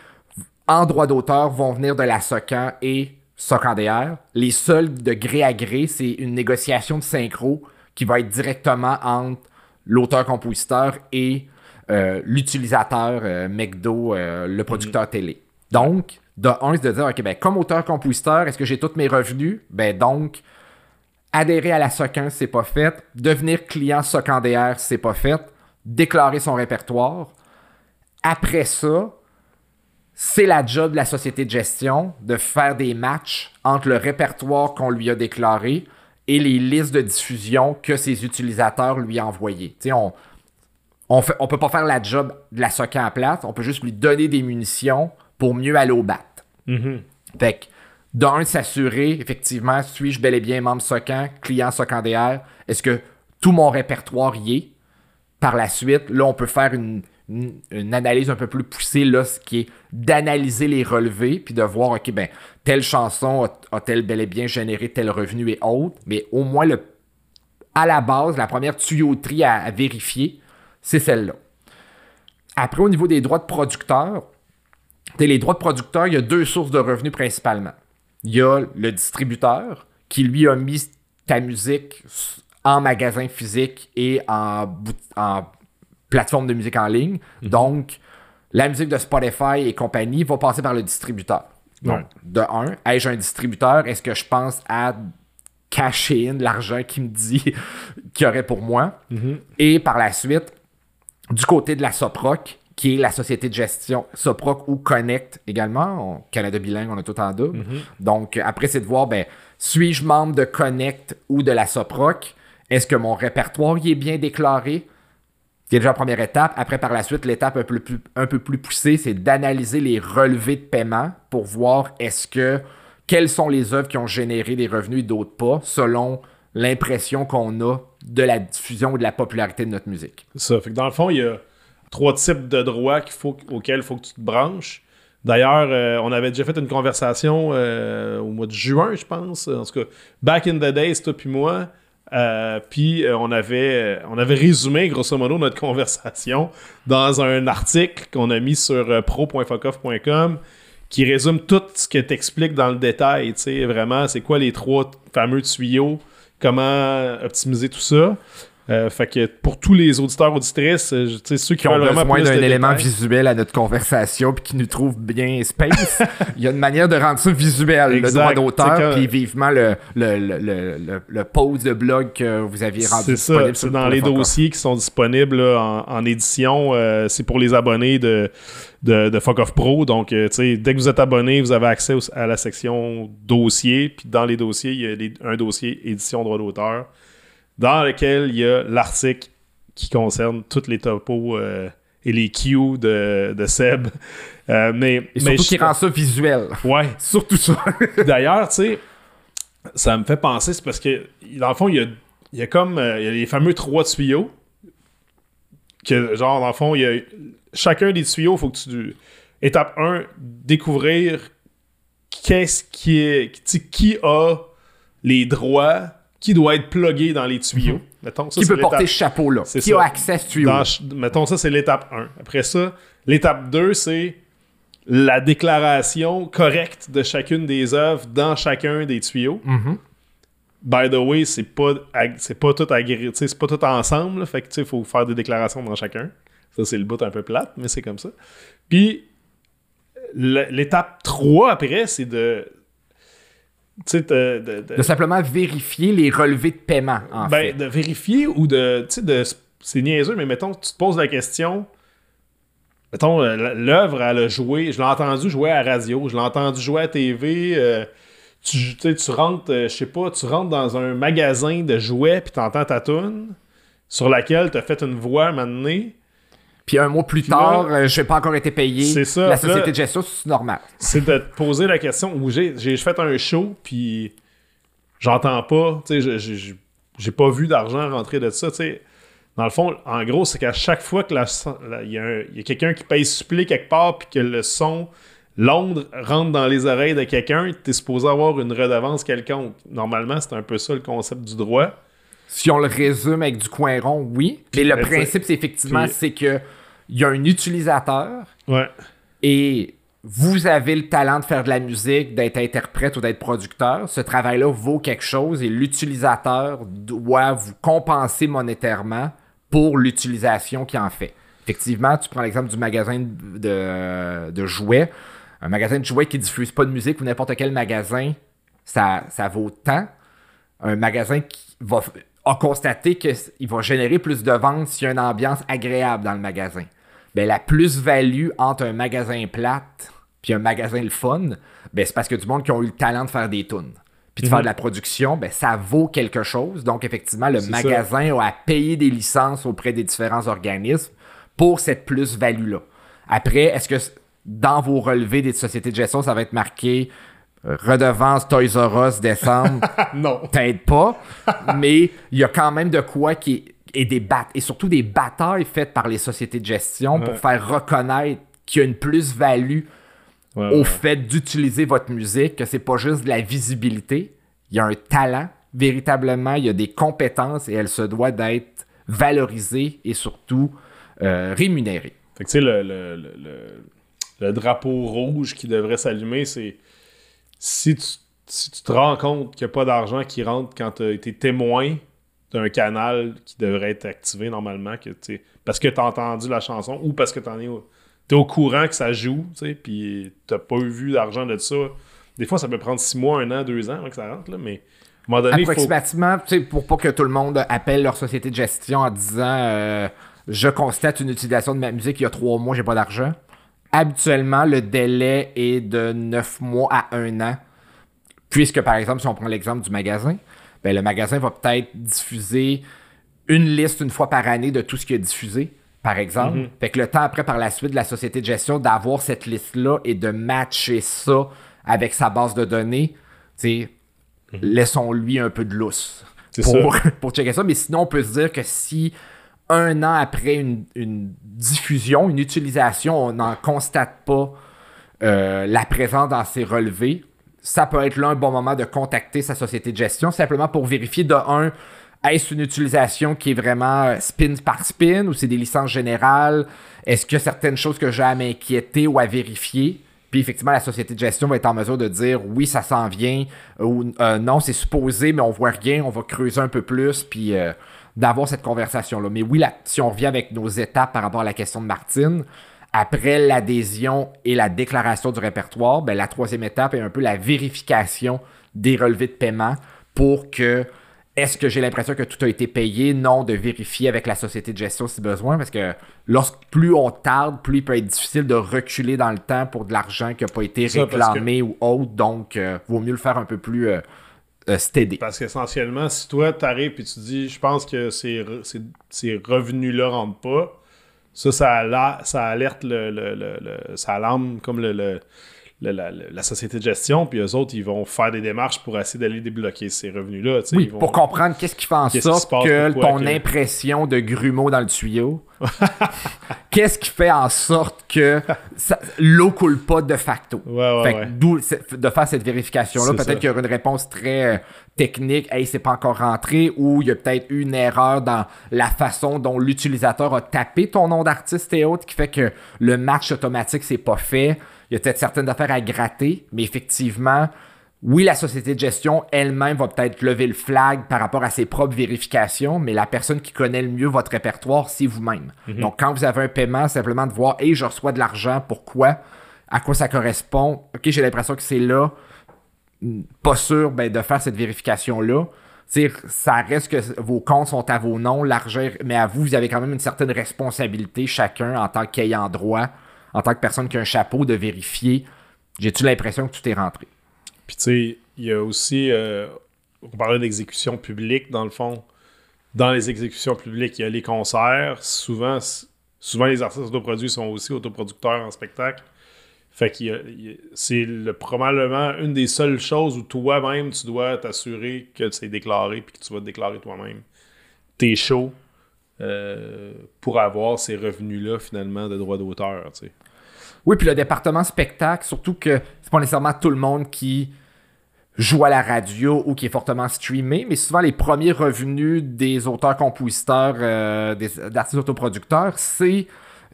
en droit d'auteur vont venir de la SOCAN et SOC en DR. Les seuls de gré à gré, c'est une négociation de synchro qui va être directement entre l'auteur-compositeur et euh, l'utilisateur euh, McDo, euh, le producteur télé. Donc, de un, c'est de dire, OK, ben, comme auteur-compositeur, est-ce que j'ai tous mes revenus? Ben, donc, adhérer à la SOC 1, c'est pas fait. Devenir client SOC en DR, c'est pas fait. Déclarer son répertoire. Après ça, c'est la job de la société de gestion de faire des matchs entre le répertoire qu'on lui a déclaré et les listes de diffusion que ses utilisateurs lui ont envoyées. on, fait, on peut pas faire la job de la SOC en place, on peut juste lui donner des munitions pour mieux aller au bat. Mhm. Fait que, d'un, s'assurer, effectivement, suis-je bel et bien membre SOCAN, client SOCAN DR, est-ce que tout mon répertoire y est? Par la suite, là, on peut faire une, analyse un peu plus poussée, là, ce qui est d'analyser les relevés, puis de voir, OK, ben, telle chanson a-t-elle bel et bien généré tel revenu et autres, mais au moins, le, à la base, la première tuyauterie à, à vérifier, c'est celle-là. Après, au niveau des droits de producteur, les droits de producteur, il y a deux sources de revenus principalement. Il y a le distributeur qui, lui, a mis ta musique en magasin physique et en, plateforme de musique en ligne. Donc, la musique de Spotify et compagnie va passer par le distributeur. Donc, Ouais. de un, ai-je un distributeur? Est-ce que je pense à cacher in l'argent qu'il me dit <laughs> qu'il y aurait pour moi? Et par la suite, du côté de la Soproc, qui est la société de gestion Soproc ou Connect également. On- Canada bilingue, on a tout en double. Donc, après, c'est de voir, ben, suis-je membre de Connect ou de la Soproc? Est-ce que mon répertoire y est bien déclaré? C'est déjà la première étape. Après, par la suite, l'étape un peu plus, un peu plus poussée, c'est d'analyser les relevés de paiement pour voir est-ce que quelles sont les œuvres qui ont généré des revenus et d'autres pas, selon l'impression qu'on a de la diffusion ou de la popularité de notre musique. Ça. Fait que dans le fond, il y a trois types de droits auxquels il faut que tu te branches. D'ailleurs, euh, on avait déjà fait une conversation euh, au mois de juin, je pense. En tout cas, back in the days, toi puis moi. Euh, puis on avait on avait résumé grosso modo notre <laughs> conversation dans un article qu'on a mis sur pro.focoff.com qui résume tout ce que t'explique dans le détail, tu sais, vraiment, c'est quoi les trois fameux tuyaux, comment optimiser tout ça. Euh, fait que pour tous les auditeurs, auditrices, euh, sais, ceux qui, qui ont veulent vraiment besoin d'un élément visuel à notre conversation puis qui nous trouve bien space. <laughs> Il y a une manière de rendre ça visuel, Exact. le droit d'auteur, puis vivement le, le, le, le, post de blog que vous aviez rendu C'est ça, disponible c'est dans le les dossiers qui sont disponibles là, en, en édition. euh, c'est pour les abonnés de, de, de Fuck Off Pro. Donc, euh, tu sais, dès que vous êtes abonné, vous avez accès au- à la section dossier. Puis dans les dossiers, il y a les- un dossier édition droit d'auteur dans lequel il y a l'article qui concerne toutes les topos euh, et les cues de, de Seb. Euh, mais, Et mais surtout qui rend ça visuel. Ouais, <laughs> Surtout ça. <laughs> D'ailleurs, tu sais, ça me fait penser, c'est parce que, dans le fond, il y a, il y a comme euh, il y a les fameux trois tuyaux. Que, genre, dans le fond, il y a chacun des tuyaux, il faut que tu. Étape 1, découvrir qu'est-ce qui est. Qui a les droits, qui doit être plugué dans les tuyaux. Mettons, ça, qui c'est peut porter l'étape- ce chapeau-là? C'est Qui ça. a accès à ce tuyau dans mettons ça, c'est l'étape 1. Après ça, l'étape 2, c'est la déclaration correcte de chacune des œuvres dans chacun des tuyaux. Mm-hmm. By the way, c'est pas, c'est pas tout agré- tu sais, c'est pas tout ensemble. là. fait que tu sais, faut faire des déclarations dans chacun. Ça, c'est le bout un peu plate, mais c'est comme ça. Puis, l'étape 3 après, c'est de. De- de- de- De simplement vérifier les relevés de paiement, en ben, fait. de vérifier ou de. De. C'est niaiseux, mais mettons, tu te poses la question. Mettons, euh, l'œuvre, elle a joué. Je l'ai entendu jouer à la radio, je l'ai entendu jouer à la TV. euh, tu, tu rentres, euh, je sais pas, tu rentres dans un magasin de jouets puis t'entends ta tune sur laquelle t'as fait une voix à un moment donné. Puis un mois plus là, tard, euh, je n'ai pas encore été payé. C'est ça, La là- société de gestion, c'est normal. c'est de te poser la question où j'ai fait un show puis j'entends pas, tu sais, j'ai pas vu d'argent rentrer de ça, tu sais. Dans le fond, en gros, c'est qu'à chaque fois que il y a, a quelqu'un qui paye supplé quelque part puis que le son, l'onde rentre dans les oreilles de quelqu'un, t'es supposé avoir une redevance quelconque. Normalement, c'est un peu ça le concept du droit. Si on le résume avec du coin rond, oui. Mais le ben, principe, c'est effectivement, c'est que il y a un utilisateur Ouais. et vous avez le talent de faire de la musique, d'être interprète ou d'être producteur, ce travail-là vaut quelque chose et l'utilisateur doit vous compenser monétairement pour l'utilisation qu'il en fait. Effectivement, tu prends l'exemple du magasin de, de, jouets. Un magasin de jouets qui diffuse pas de musique ou n'importe quel magasin, ça, ça vaut tant. Un magasin qui va a constaté qu'il va générer plus de ventes s'il y a une ambiance agréable dans le magasin. Ben, la plus-value entre un magasin plate puis un magasin le fun, ben, c'est parce que du monde qui ont eu le talent de faire des tunes. Puis de faire mhm. de la production, ben, ça vaut quelque chose. Donc, effectivement, le magasin a à payer des licences auprès des différents organismes pour cette plus-value-là. Après, est-ce que dans vos relevés des sociétés de gestion, ça va être marqué euh, redevance Toys R Us décembre? <laughs> non. Peut-être pas. mais il y a quand même de quoi qui et des et surtout des batailles faites par les sociétés de gestion pour faire reconnaître qu'il y a une plus-value au fait d'utiliser votre musique, que c'est pas juste de la visibilité, il y a un talent, véritablement, il y a des compétences et elle se doit d'être valorisée et surtout euh, rémunérée. Fait que tu sais, le, drapeau rouge qui devrait s'allumer, c'est si tu, si tu te rends compte qu'il n'y a pas d'argent qui rentre quand tu as été témoin d'un canal qui devrait être activé normalement, que, parce que tu as entendu la chanson ou parce que tu es, es, au courant que ça joue, puis tu n'as pas eu vu d'argent de ça. Des fois, ça peut prendre six mois, un an, deux ans que ça rentre, là, mais à un Approximativement, faut... pour pas que tout le monde appelle leur société de gestion en disant euh, Je constate une utilisation de ma musique il y a trois mois, j'ai pas d'argent. Habituellement, le délai est de neuf mois à un an. Puisque, par exemple, si on prend l'exemple du magasin, ben, le magasin va peut-être diffuser une liste une fois par année de tout ce qui est diffusé, par exemple. Mhm. Fait que le temps après, par la suite, de la société de gestion d'avoir cette liste-là et de matcher ça avec sa base de données, mm laissons-lui un peu de lousse pour, <laughs> pour checker ça. Mais sinon, on peut se dire que si un an après une, diffusion, une utilisation, on n'en constate pas euh, la présence dans ses relevés, ça peut être là un bon moment de contacter sa société de gestion, simplement pour vérifier de un, est-ce une utilisation qui est vraiment euh, spin par spin ou c'est des licences générales? Est-ce qu'il y a certaines choses que j'ai à m'inquiéter ou à vérifier? Puis effectivement, la société de gestion va être en mesure de dire oui, ça s'en vient ou euh, non, c'est supposé, mais on voit rien, on va creuser un peu plus, puis euh, d'avoir cette conversation-là. Mais oui, si on revient avec nos étapes par rapport à la question de Martine, après l'adhésion et la déclaration du répertoire, ben, la troisième étape est un peu la vérification des relevés de paiement pour que est-ce que j'ai l'impression que tout a été payé? Non, de vérifier avec la société de gestion si besoin, parce que lorsque plus on tarde, plus il peut être difficile de reculer dans le temps pour de l'argent qui n'a pas été réclamé ou autre. Donc, il euh, vaut mieux le faire un peu plus euh, euh, steady. Parce qu'essentiellement, si toi, tu arrives et tu dis, je pense que ces, ces revenus-là rentrent pas, ça, ça, alerte le, le, ça alarme comme le, la, société de gestion, puis eux autres, ils vont faire des démarches pour essayer d'aller débloquer ces revenus-là. Oui, pour comprendre qu'est-ce qui fait en sorte que ton impression de grumeau dans le tuyau, <laughs> qu'est-ce qui fait en sorte que l'eau coule pas de facto. D'où de faire cette vérification-là. Peut-être qu'il y aura une réponse très euh, technique, hey, c'est pas encore rentré, ou il y a peut-être une erreur dans la façon dont l'utilisateur a tapé ton nom d'artiste et autres qui fait que le match automatique, c'est pas fait il y a peut-être certaines affaires à gratter, mais effectivement, oui, la société de gestion elle-même va peut-être lever le flag par rapport à ses propres vérifications, mais la personne qui connaît le mieux votre répertoire, c'est vous-même. Mhm. Donc, quand vous avez un paiement, simplement de voir, hey, je reçois de l'argent, pourquoi, à quoi ça correspond, ok, j'ai l'impression que c'est là, pas sûr ben, de faire cette vérification-là. ça reste que vos comptes sont à vos noms, l'argent, mais à vous, vous avez quand même une certaine responsabilité, chacun, en tant qu'ayant droit en tant que personne qui a un chapeau, de vérifier j'ai-tu l'impression que tout est rentré? Puis tu sais, il y a aussi, euh, on parlait d'exécution publique, dans le fond. Dans les exécutions publiques, il y a les concerts. Souvent, souvent les artistes autoproduits sont aussi autoproducteurs en spectacle. Fait que c'est probablement une des seules choses où toi-même, tu dois t'assurer que c'est déclaré puis que tu vas te déclarer toi-même tes shows euh, pour avoir ces revenus-là, finalement, de droits d'auteur. Oui, puis le département spectacle, surtout que c'est pas nécessairement tout le monde qui joue à la radio ou qui est fortement streamé, mais souvent les premiers revenus des auteurs-compositeurs, euh, des artistes autoproducteurs, c'est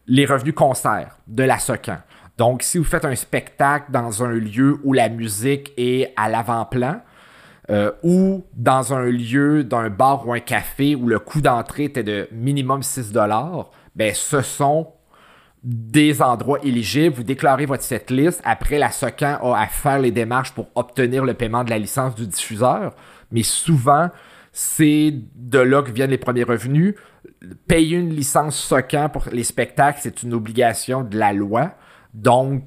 les revenus concerts de la SOCAN. Donc, si vous faites un spectacle dans un lieu où la musique est à l'avant-plan, euh, ou dans un lieu d'un bar ou un café où le coût d'entrée était de minimum 6 ben ce sont des endroits éligibles. Vous déclarez votre setlist. Après, la SOCAN a à faire les démarches pour obtenir le paiement de la licence du diffuseur. Mais souvent, c'est de là que viennent les premiers revenus. Payer une licence SOCAN pour les spectacles, c'est une obligation de la loi. Donc,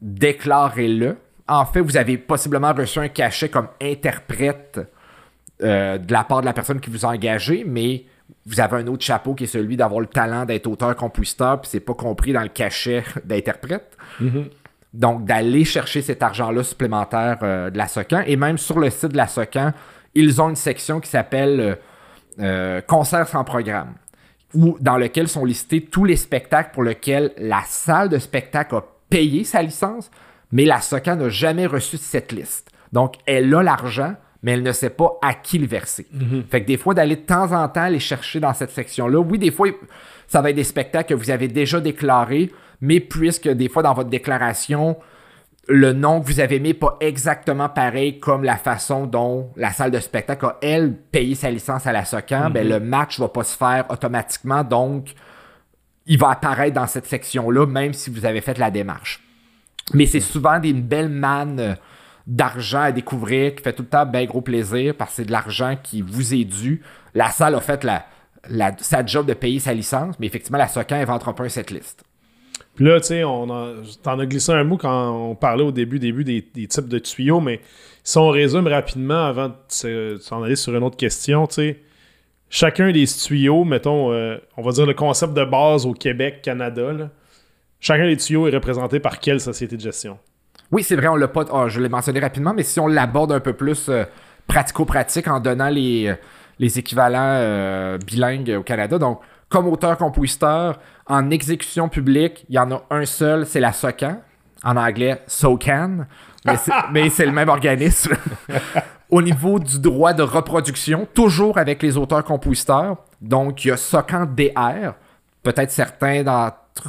déclarez-le. En fait, vous avez possiblement reçu un cachet comme interprète euh, de la part de la personne qui vous a engagé, mais vous avez un autre chapeau qui est celui d'avoir le talent d'être auteur-compositeur, puis c'est pas compris dans le cachet <laughs> d'interprète. Mm-hmm. Donc, d'aller chercher cet argent-là supplémentaire euh, de la SOCAN. Et même sur le site de la SOCAN, ils ont une section qui s'appelle euh, Concerts sans programme, où, dans lequel sont listés tous les spectacles pour lesquels la salle de spectacle a payé sa licence, mais la SOCAN n'a jamais reçu cette liste. Donc, elle a l'argent, mais elle ne sait pas à qui le verser. Fait que des fois, d'aller de temps en temps aller chercher dans cette section-là, oui, des fois, ça va être des spectacles que vous avez déjà déclarés, mais puisque des fois, dans votre déclaration, le nom que vous avez mis n'est pas exactement pareil comme la façon dont la salle de spectacle a, elle, payé sa licence à la SOCAN, ben, le match va pas se faire automatiquement, donc il va apparaître dans cette section-là, même si vous avez fait la démarche. Mais c'est souvent des, une belle manne euh, d'argent à découvrir qui fait tout le temps bien gros plaisir parce que c'est de l'argent qui vous est dû. La salle a fait la, la- sa job de payer sa licence, mais effectivement, la SOCAN inventera pas un setlist. Puis là, tu sais, t'en as glissé un mot quand on parlait au début, début des, des types de tuyaux, mais si on résume rapidement avant de s'en aller sur une autre question, tu sais, chacun des tuyaux, mettons, euh, on va dire le concept de base au Québec, Canada, là, chacun des tuyaux est représenté par quelle société de gestion? Oui, c'est vrai, on l'a pas. ah, je l'ai mentionné rapidement, mais si on l'aborde un peu plus euh, pratico-pratique en donnant les, euh, les équivalents euh, bilingues au Canada. Donc, comme auteur-compositeur, en exécution publique, il y en a un seul, c'est la SOCAN. En anglais, SOCAN. Mais c'est, <laughs> mais c'est le même organisme. <laughs> Au niveau du droit de reproduction, toujours avec les auteurs-compositeurs. Donc, il y a SOCAN DR. Peut-être certains d'entre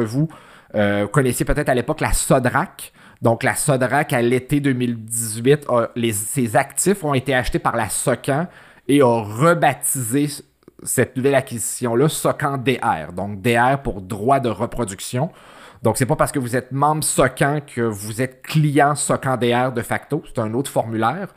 euh, vous euh, connaissiez peut-être à l'époque la SODRAC. Donc, la SODRAC, à l'été 2018, a- les, ses actifs ont été achetés par la SOCAN et a rebaptisé cette nouvelle acquisition-là SOCAN DR. Donc, DR pour droit de reproduction. Donc, c'est pas parce que vous êtes membre SOCAN que vous êtes client SOCAN DR de facto. C'est un autre formulaire.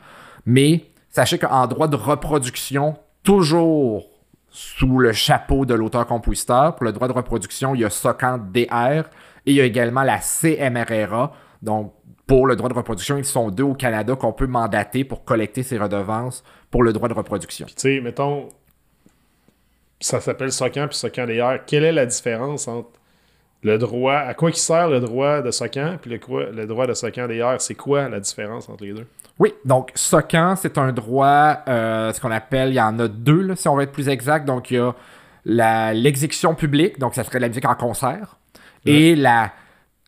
Mais sachez qu'en droit de reproduction, toujours sous le chapeau de l'auteur-compositeur, pour le droit de reproduction, il y a SOCAN DR et il y a également la CMRRA. Donc, pour le droit de reproduction, ils sont deux au Canada qu'on peut mandater pour collecter ces redevances pour le droit de reproduction. Tu sais, mettons, ça s'appelle SOCAN puis SOCAN DR. Quelle est la différence entre le droit, à quoi sert le droit de SOCAN puis le, le droit de SOCAN DR? C'est quoi la différence entre les deux? Oui, donc SOCAN, c'est un droit, euh, ce qu'on appelle, il y en a deux, là, si on veut être plus exact. Donc, il y a la- l'exécution publique, donc ça serait de la musique en concert, et la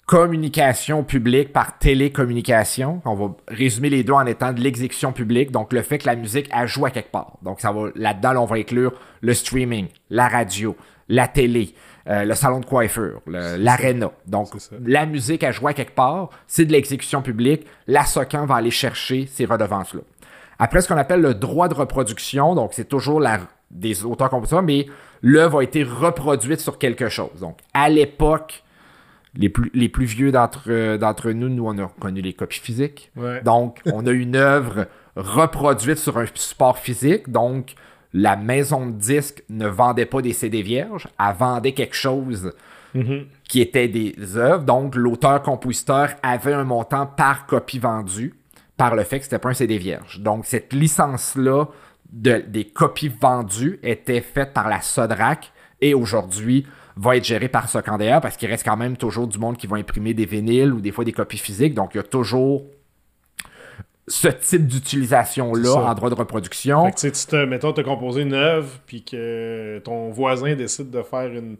communication publique par télécommunication. On va résumer les deux en étant de l'exécution publique, donc le fait que la musique a joué à quelque part. Donc, ça va là-dedans, là, on va inclure le streaming, la radio, la télé, euh, le salon de coiffure, l'aréna. Donc, ça. la musique à jouer à quelque part, c'est de l'exécution publique. La SOCAN va aller chercher ces redevances-là. Après, ce qu'on appelle le droit de reproduction, donc c'est toujours la, des auteurs compositeurs, mais l'œuvre a été reproduite sur quelque chose. Donc, à l'époque, les plus, les plus vieux d'entre euh, d'entre nous, nous, on a connu les copies physiques. Ouais. Donc, on a une œuvre reproduite sur un support physique. Donc, la maison de disques ne vendait pas des CD vierges, elle vendait quelque chose qui était des œuvres. Donc, l'auteur-compositeur avait un montant par copie vendue par le fait que c'était pas un CD vierge. Donc, cette licence-là de, des copies vendues était faite par la Sodrac et aujourd'hui va être gérée par Socandea parce qu'il reste quand même toujours du monde qui va imprimer des vinyles ou des fois des copies physiques. Donc, il y a toujours ce type d'utilisation-là en droit de reproduction. Fait que, tu sais, tu te, mettons, tu as composé une œuvre, puis que ton voisin décide de faire une,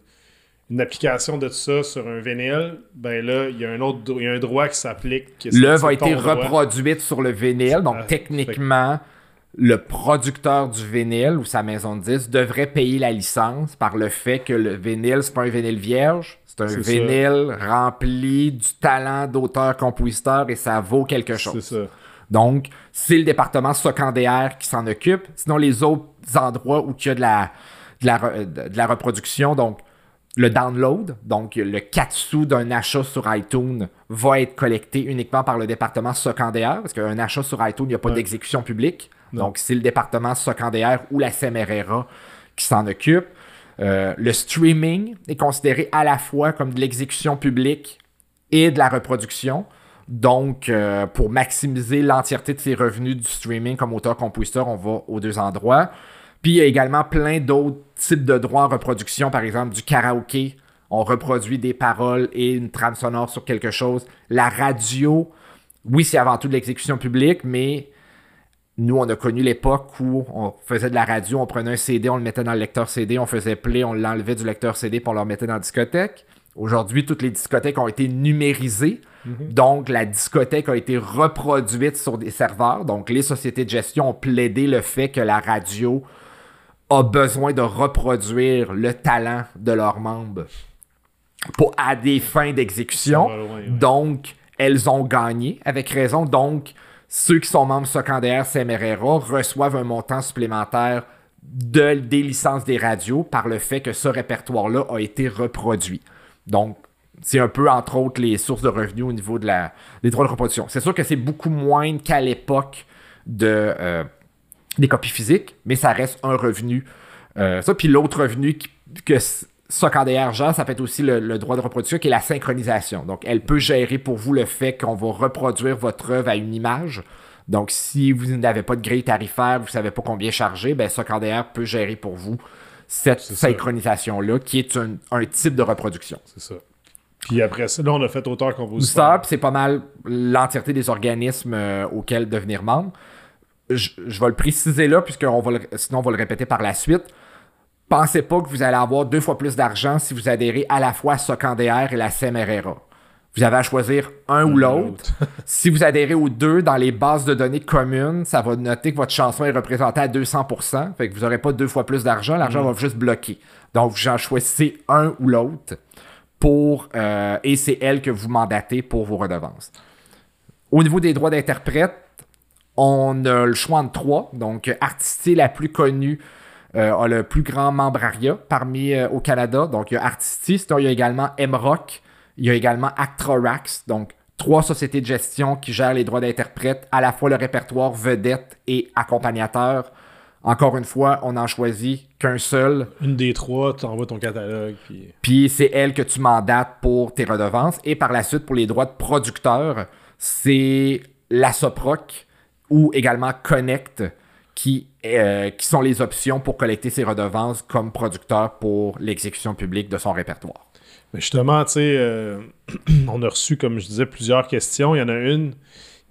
une application de ça sur un vinyle, ben là, il y a un autre il y a un droit qui s'applique. L'œuvre a été reproduite sur le vinyle, donc Ah, techniquement, le producteur du vinyle ou sa maison de disques devrait payer la licence par le fait que le vinyle, c'est pas un vinyle vierge, c'est un vinyle rempli du talent d'auteur-compositeur et ça vaut quelque chose. C'est ça. Donc, c'est le département secondaire qui s'en occupe. Sinon, les autres endroits où il y a de la, de la, de la reproduction, donc le download, donc le 4 sous d'un achat sur iTunes, va être collecté uniquement par le département secondaire, parce qu'un achat sur iTunes, il n'y a pas d'exécution publique. Donc, c'est le département secondaire ou la CMRRA qui s'en occupe. Euh, le streaming est considéré à la fois comme de l'exécution publique et de la reproduction. Donc, euh, pour maximiser l'entièreté de ses revenus du streaming comme auteur-compositeur, on va aux deux endroits. Puis il y a également plein d'autres types de droits en reproduction, par exemple du karaoké. On reproduit des paroles et une trame sonore sur quelque chose. La radio, oui, c'est avant tout de l'exécution publique, mais nous, on a connu l'époque où on faisait de la radio, on prenait un CD, on le mettait dans le lecteur CD, on faisait play, on l'enlevait du lecteur CD pour le remettre dans la discothèque. Aujourd'hui, toutes les discothèques ont été numérisées. Mhm. Donc, la discothèque a été reproduite sur des serveurs. Donc, les sociétés de gestion ont plaidé le fait que la radio a besoin de reproduire le talent de leurs membres pour, à des fins d'exécution. Donc, elles ont gagné avec raison. Donc, ceux qui sont membres secondaires CMRRA reçoivent un montant supplémentaire de, des licences des radios par le fait que ce répertoire-là a été reproduit. Donc, c'est un peu, entre autres, les sources de revenus au niveau de la, des droits de reproduction. C'est sûr que c'est beaucoup moins qu'à l'époque de, euh, des copies physiques, mais ça reste un revenu. Euh, ça, puis l'autre revenu que Socandr gère, ça peut être aussi le, droit de reproduction qui est la synchronisation. Donc, elle peut gérer pour vous le fait qu'on va reproduire votre œuvre à une image. Donc, si vous n'avez pas de grille tarifaire, vous ne savez pas combien charger, ben peut gérer pour vous cette synchronisation-là, qui est un, type de reproduction. C'est ça. Puis après ça, là, on a fait auteur-compositeur. c'est pas mal l'entièreté des organismes euh, auxquels devenir membre je, vais le préciser là, puisque on va sinon on va le répéter par la suite. Pensez pas que vous allez avoir deux fois plus d'argent si vous adhérez à la fois à et la CMRRA. Vous avez à choisir un ou l'autre. <laughs> si vous adhérez aux deux dans les bases de données communes, ça va noter que votre chanson est représentée à 200%. Fait que vous n'aurez pas deux fois plus d'argent. L'argent mm. va juste bloquer. Donc, vous en choisissez un ou l'autre pour euh, et c'est elle que vous mandatez pour vos redevances. Au niveau des droits d'interprète, on a le choix entre trois. Donc, Artisté, la plus connue, euh, a le plus grand membrariat parmi euh, au Canada. Donc, il y a Artisty, sinon il y a également MROC, il y a également Actrorax. Donc, trois sociétés de gestion qui gèrent les droits d'interprète, à la fois le répertoire vedette et accompagnateur. Encore une fois, on n'en choisit qu'un seul. Une des trois, tu envoies ton catalogue. Puis, puis c'est elle que tu mandates pour tes redevances. Et par la suite, pour les droits de producteur, c'est la Soproc ou également Connect, qui, euh, qui sont les options pour collecter ses redevances comme producteur pour l'exécution publique de son répertoire. Mais justement, tu sais, euh, <clears throat> on a reçu, comme je disais, plusieurs questions. Il y en a une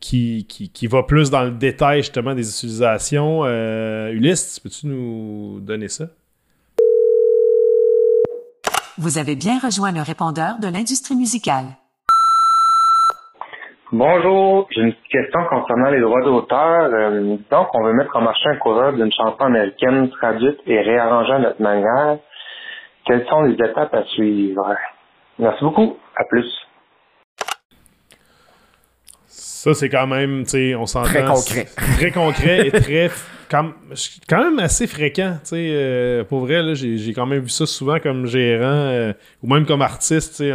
qui, qui, va plus dans le détail justement des utilisations. Euh, Ulysse, peux-tu nous donner ça? Vous avez bien rejoint le répondeur de l'industrie musicale. Bonjour, j'ai une petite question concernant les droits d'auteur. Euh, donc, on veut mettre en marché un coureur d'une chanson américaine traduite et réarrangée à notre manière. Quelles sont les étapes à suivre? Merci beaucoup. À plus. Ça, c'est quand même, tu sais, on s'entend. Très concret. Très concret et très. Quand, <laughs> quand même assez fréquent, tu sais. Euh, pour vrai, j'ai quand même vu ça souvent comme gérant euh, ou même comme artiste, tu sais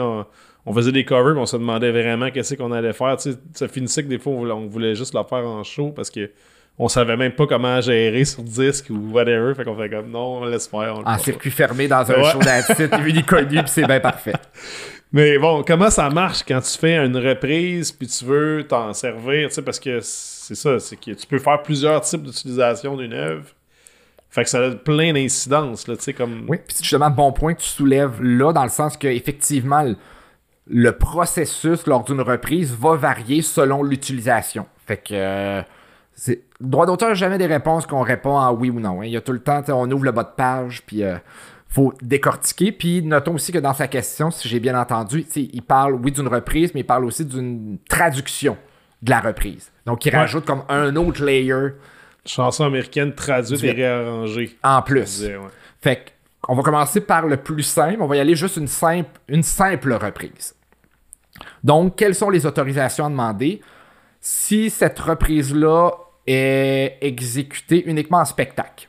on faisait des covers, mais on se demandait vraiment qu'est-ce qu'on allait faire. Tu sais, ça finissait que des fois, on voulait, juste le faire en show parce que on savait même pas comment gérer sur disque ou whatever. Fait qu'on fait comme non, on laisse faire. en circuit fermé dans un show d'artiste unique connu, puis c'est bien parfait. <laughs> Mais bon, comment ça marche quand tu fais une reprise puis tu veux t'en servir, tu sais, parce que c'est ça, c'est que tu peux faire plusieurs types d'utilisation d'une œuvre. Fait que ça a plein d'incidences, là, tu sais, comme... Oui, puis c'est justement bon point que tu soulèves là, dans le sens que effectivement le processus lors d'une reprise va varier selon l'utilisation. Fait que euh, droit d'auteur, jamais des réponses qu'on répond en oui ou non. Hein. Il y a tout le temps, on ouvre le bas de page, puis euh, faut décortiquer. Puis notons aussi que dans sa question, si j'ai bien entendu, il parle oui d'une reprise, mais il parle aussi d'une traduction de la reprise. Donc il rajoute comme un autre layer Chanson américaine traduite et réarrangée. En plus. Fait on va commencer par le plus simple. On va y aller juste une simple, une simple reprise. Donc, quelles sont les autorisations à demander? Si cette reprise-là est exécutée uniquement en spectacle.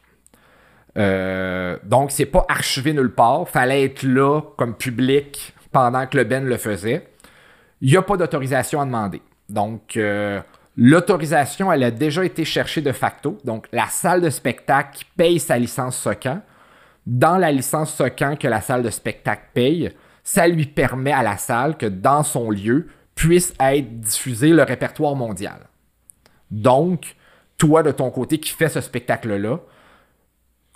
Euh, donc, c'est pas archivé nulle part. Fallait être là comme public pendant que le Ben le faisait. Il n'y a pas d'autorisation à demander. Donc, euh, l'autorisation, elle a déjà été cherchée de facto. Donc, la salle de spectacle paye sa licence SOCAN. Dans la licence SOCAN que la salle de spectacle paye, ça lui permet à la salle que dans son lieu puisse être diffusé le répertoire mondial. Donc, toi, de ton côté, qui fais ce spectacle-là,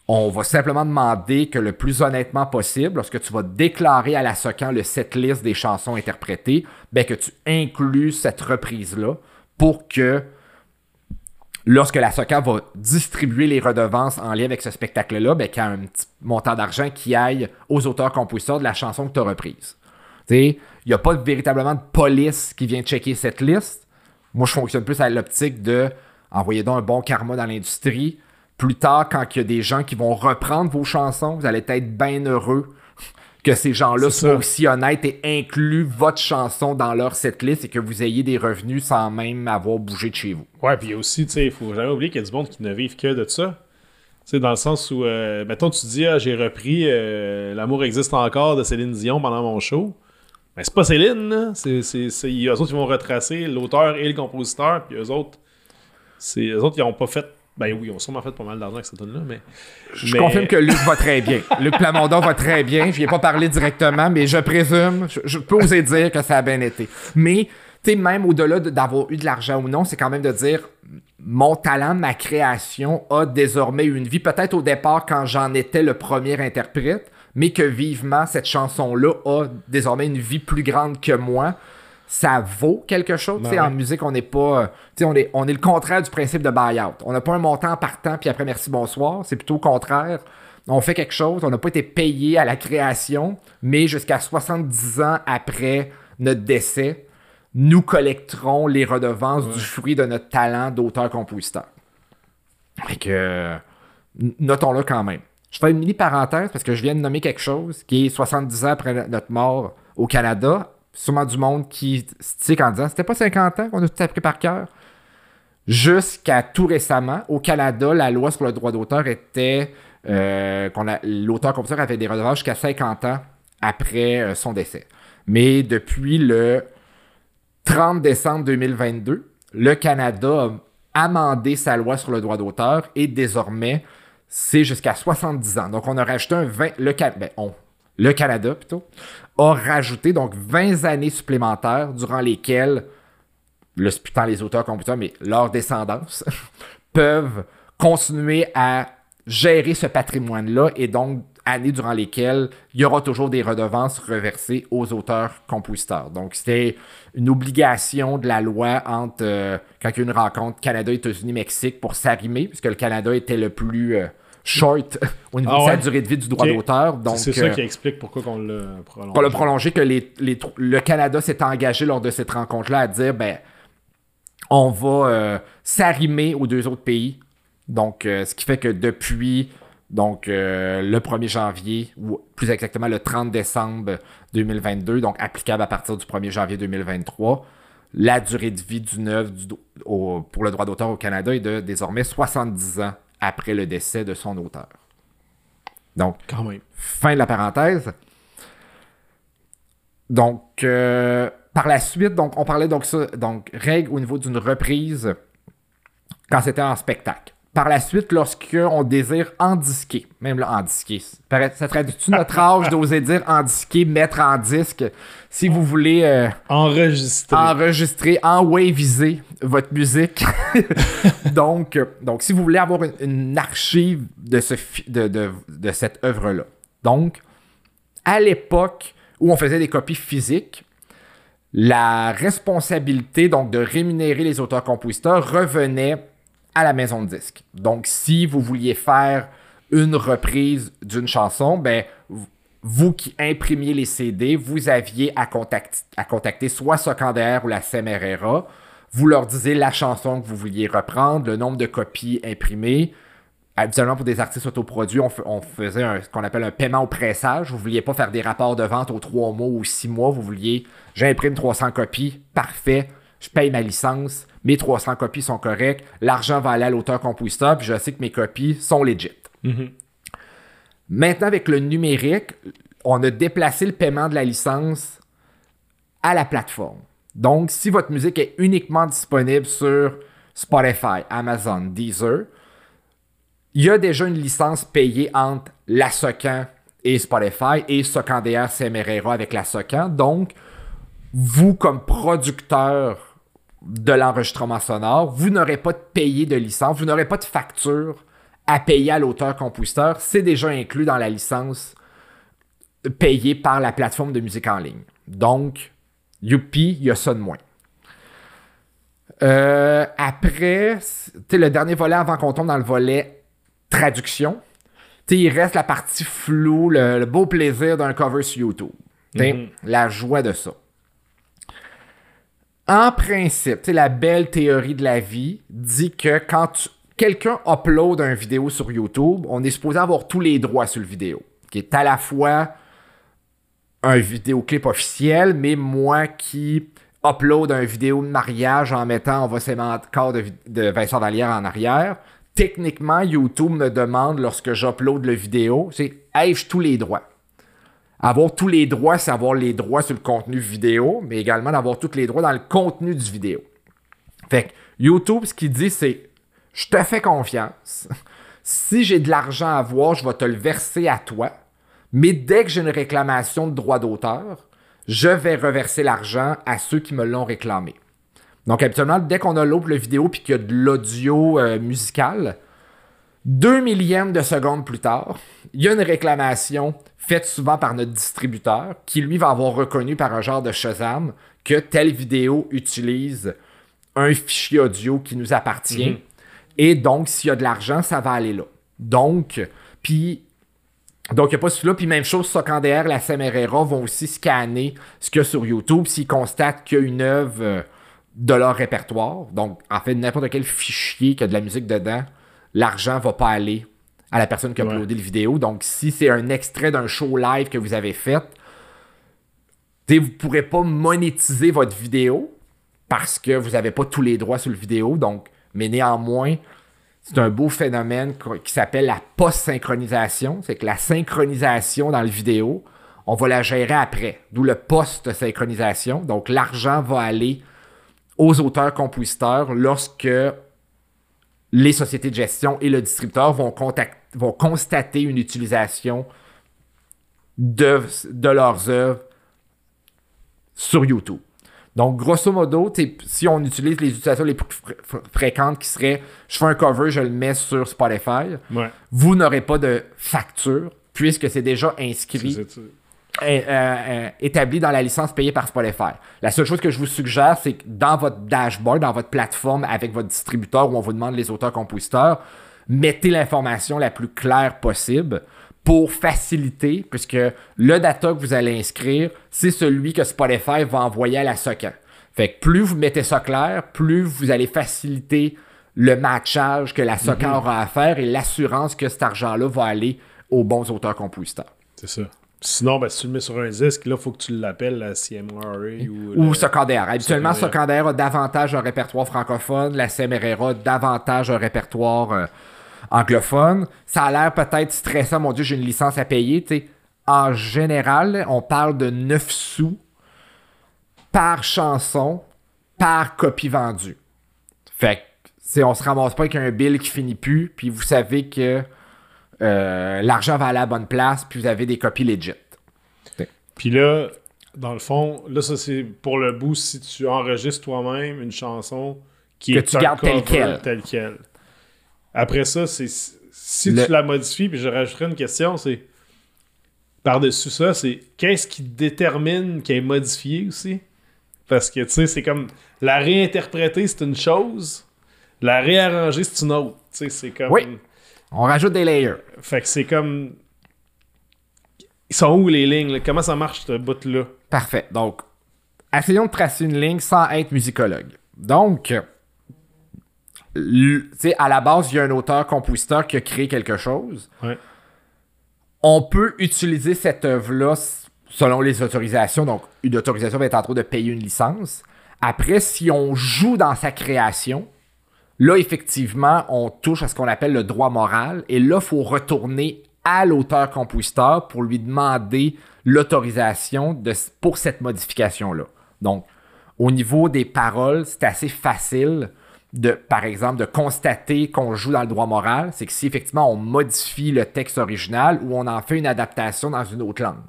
on va simplement demander que le plus honnêtement possible, lorsque tu vas déclarer à la SOCAN le setlist des chansons interprétées, ben que tu inclus cette reprise-là pour que lorsque la SOCAN va distribuer les redevances en lien avec ce spectacle-là, ben, qu'il y a un petit montant d'argent qui aille aux auteurs-compositeurs de la chanson que tu as reprise. Il n'y a pas véritablement de police qui vient checker cette liste. Moi, je fonctionne plus à l'optique de envoyer donc un bon karma dans l'industrie plus tard, quand il y a des gens qui vont reprendre vos chansons, vous allez être bien heureux que ces gens-là soient aussi honnêtes et incluent votre chanson dans leur setlist et que vous ayez des revenus sans même avoir bougé de chez vous. Ouais, puis aussi, tu sais, il faut jamais oublier qu'il y a du monde qui ne vivent que de ça. Tu sais, dans le sens où, euh, mettons, tu dis, ah, j'ai repris euh, L'amour existe encore de Céline Dion pendant mon show. Mais c'est pas Céline, c'est, c'est, c'est, eux autres qui vont retracer l'auteur et le compositeur, puis eux autres, c'est, eux autres, ils n'ont pas fait ben oui, on a sûrement fait pas mal d'argent avec cette tune-là, mais... Je confirme que Luc va très bien. Luc Plamondon va très bien. Je n'y ai pas parlé directement, mais je présume, je, peux oser dire que ça a bien été. Mais, tu sais, même au-delà d'avoir eu de l'argent ou non, c'est quand même de dire mon talent, ma création a désormais une vie. Peut-être au départ quand j'en étais le premier interprète, mais que vivement cette chanson-là a désormais une vie plus grande que moi ça vaut quelque chose. Ben en musique, on n'est pas. On est, on est le contraire du principe de buy-out. On n'a pas un montant partant, puis après merci, bonsoir. C'est plutôt le contraire. On fait quelque chose, on n'a pas été payé à la création, mais jusqu'à 70 ans après notre décès, nous collecterons les redevances du fruit de notre talent d'auteur-compositeur. Fait que, notons-le quand même. Je fais une mini parenthèse parce que je viens de nommer quelque chose qui est 70 ans après notre mort au Canada, sûrement du monde qui se en disant c'était pas 50 ans qu'on a tout appris par cœur. Jusqu'à tout récemment, au Canada, la loi sur le droit d'auteur était euh, qu'on l'auteur-compositeur avait des redevances jusqu'à 50 ans après euh, son décès. Mais depuis le 30 décembre 2022, le Canada a amendé sa loi sur le droit d'auteur et désormais, c'est jusqu'à 70 ans. Donc, on a rajouté un 20. Le, ben, on, le Canada plutôt, a rajouté donc 20 années supplémentaires durant lesquelles, le putain les auteurs computers, mais leur descendance, <laughs> peuvent continuer à gérer ce patrimoine-là et donc années durant lesquelles il y aura toujours des redevances reversées aux auteurs-compositeurs. Donc, c'était une obligation de la loi entre, euh, quand il y a une rencontre Canada, États-Unis, Mexique pour s'arrimer, puisque le Canada était le plus... Euh, short au niveau ah de sa durée de vie du droit d'auteur. C'est ça qui euh, explique pourquoi on l'a prolongé. On l'a prolongé, que les, le Canada s'est engagé lors de cette rencontre-là à dire ben, on va euh, s'arrimer aux deux autres pays. Donc, euh, ce qui fait que depuis donc, le 1er janvier, ou plus exactement le 30 décembre 2022, donc applicable à partir du 1er janvier 2023, la durée de vie d'une œuvre pour le droit d'auteur au Canada est de désormais 70 ans après le décès de son auteur. Donc, fin de la parenthèse. Donc, euh, par la suite, donc, on parlait donc ça, donc règle au niveau d'une reprise quand c'était en spectacle. Par la suite, lorsqu'on désire endisquer, même là, endisquer, ça traduit-tu notre <laughs> âge d'oser dire endisquer, mettre en disque, si vous voulez euh, enregistrer. enregistrer, enwaviser votre musique. <laughs> donc, donc, si vous voulez avoir une, archive de, ce, de, de cette œuvre-là. Donc, à l'époque où on faisait des copies physiques, la responsabilité donc de rémunérer les auteurs-compositeurs revenait à la maison de disque. Donc, si vous vouliez faire une reprise d'une chanson, ben, vous qui imprimiez les CD, vous aviez à, contacter, soit Secondaire ou la CMRRA. Vous leur disiez la chanson que vous vouliez reprendre, le nombre de copies imprimées. Habituellement, pour des artistes autoproduits, on, faisait ce qu'on appelle un paiement au pressage. Vous vouliez pas faire des rapports de vente aux trois mois ou six mois. Vous vouliez, j'imprime 300 copies, parfait, je paye ma licence, mes 300 copies sont correctes, l'argent va aller à l'auteur-compositeur, puis je sais que mes copies sont legit. Maintenant, avec le numérique, on a déplacé le paiement de la licence à la plateforme. Donc, si votre musique est uniquement disponible sur Spotify, Amazon, Deezer, il y a déjà une licence payée entre la Socan et Spotify et Socandaire Semerera avec la Socan. Donc, vous, comme producteur de l'enregistrement sonore, vous n'aurez pas de payer de licence, vous n'aurez pas de facture à payer à l'auteur-compositeur. C'est déjà inclus dans la licence payée par la plateforme de musique en ligne. Donc, youpi, il y a ça de moins. Euh, après, le dernier volet avant qu'on tombe dans le volet traduction, il reste la partie floue, le, beau plaisir d'un cover sur YouTube. Mm-hmm. La joie de ça. En principe, la belle théorie de la vie dit que quand quelqu'un upload une vidéo sur YouTube, on est supposé avoir tous les droits sur le vidéo, qui est à la fois un vidéoclip officiel, mais moi qui upload une vidéo de mariage en mettant, on va corps de, de Vincent Vallière en arrière, techniquement, YouTube me demande lorsque j'upload le vidéo, c'est ai-je tous les droits? Avoir tous les droits, c'est avoir les droits sur le contenu vidéo, mais également d'avoir tous les droits dans le contenu du vidéo. Fait que YouTube, ce qu'il dit, c'est je te fais confiance. <laughs> si j'ai de l'argent à avoir, je vais te le verser à toi. Mais dès que j'ai une réclamation de droit d'auteur, je vais reverser l'argent à ceux qui me l'ont réclamé. Donc, habituellement, dès qu'on a l'autre vidéo puis qu'il y a de l'audio euh, musical, deux millièmes de secondes plus tard, il y a une réclamation faite souvent par notre distributeur qui, lui, va avoir reconnu par un genre de Shazam que telle vidéo utilise un fichier audio qui nous appartient. Mhm. Et donc, s'il y a de l'argent, ça va aller là. Donc, puis donc, il n'y a pas celui-là. Puis même chose, Socandaire, la Semerera vont aussi scanner ce qu'il y a sur YouTube s'ils constatent qu'il y a une œuvre de leur répertoire. Donc, en fait, n'importe quel fichier qui a de la musique dedans, l'argent va pas aller à la personne qui a uploadé le vidéo. Donc, si c'est un extrait d'un show live que vous avez fait, vous ne pourrez pas monétiser votre vidéo parce que vous n'avez pas tous les droits sur le vidéo. Donc, mais néanmoins, c'est un beau phénomène qui s'appelle la post-synchronisation. C'est que la synchronisation dans le vidéo, on va la gérer après. D'où le post-synchronisation. Donc, l'argent va aller aux auteurs-compositeurs lorsque les sociétés de gestion et le distributeur vont, vont constater une utilisation de, de leurs œuvres sur YouTube. Donc, grosso modo, si on utilise les utilisations les plus fréquentes qui seraient je fais un cover, je le mets sur Spotify, vous n'aurez pas de facture puisque c'est déjà inscrit. Euh, euh, établi dans la licence payée par Spotify. La seule chose que je vous suggère, c'est que dans votre dashboard, dans votre plateforme avec votre distributeur où on vous demande les auteurs-compositeurs, mettez l'information la plus claire possible pour faciliter, puisque le data que vous allez inscrire, c'est celui que Spotify va envoyer à la SOCAN. Fait que plus vous mettez ça clair, plus vous allez faciliter le matchage que la SOCAN mhm. aura à faire et l'assurance que cet argent-là va aller aux bons auteurs-compositeurs. C'est ça. Sinon, ben, si tu le mets sur un disque, là, il faut que tu l'appelles la CMRA ou... Ou le... Habituellement, Socandaire a davantage un répertoire francophone, la CMRA a davantage un répertoire... Euh, anglophone. Ça a l'air peut-être stressant, mon Dieu, j'ai une licence à payer. En général, on parle de 9 sous par chanson, par copie vendue. Fait que, on se ramasse pas avec un bill qui finit plus, puis vous savez que euh, l'argent va à la bonne place, puis vous avez des copies legit. Puis là, dans le fond, là, ça c'est pour le bout si tu enregistres toi-même une chanson qui que tu gardes telle quelle. Telle quelle. Après ça, c'est si tu la modifies, puis je rajouterai une question, c'est par-dessus ça, c'est qu'est-ce qui détermine qu'elle est modifiée aussi? Parce que tu sais, c'est comme la réinterpréter, c'est une chose, la réarranger, c'est une autre. Tu sais, c'est comme. Oui. On rajoute des layers. Fait que c'est comme. Ils sont où les lignes? Comment ça marche, ce bout-là? Parfait. Donc, essayons de tracer une ligne sans être musicologue. Donc, tu sais, à la base, il y a un auteur-compositeur qui a créé quelque chose. Ouais. On peut utiliser cette œuvre-là selon les autorisations. Donc, une autorisation va être en train de payer une licence. Après, si on joue dans sa création, là, effectivement, on touche à ce qu'on appelle le droit moral. Et là, il faut retourner à l'auteur-compositeur pour lui demander l'autorisation pour cette modification-là. Donc, au niveau des paroles, c'est assez facile de, par exemple, de constater qu'on joue dans le droit moral. C'est que si effectivement on modifie le texte original ou on en fait une adaptation dans une autre langue.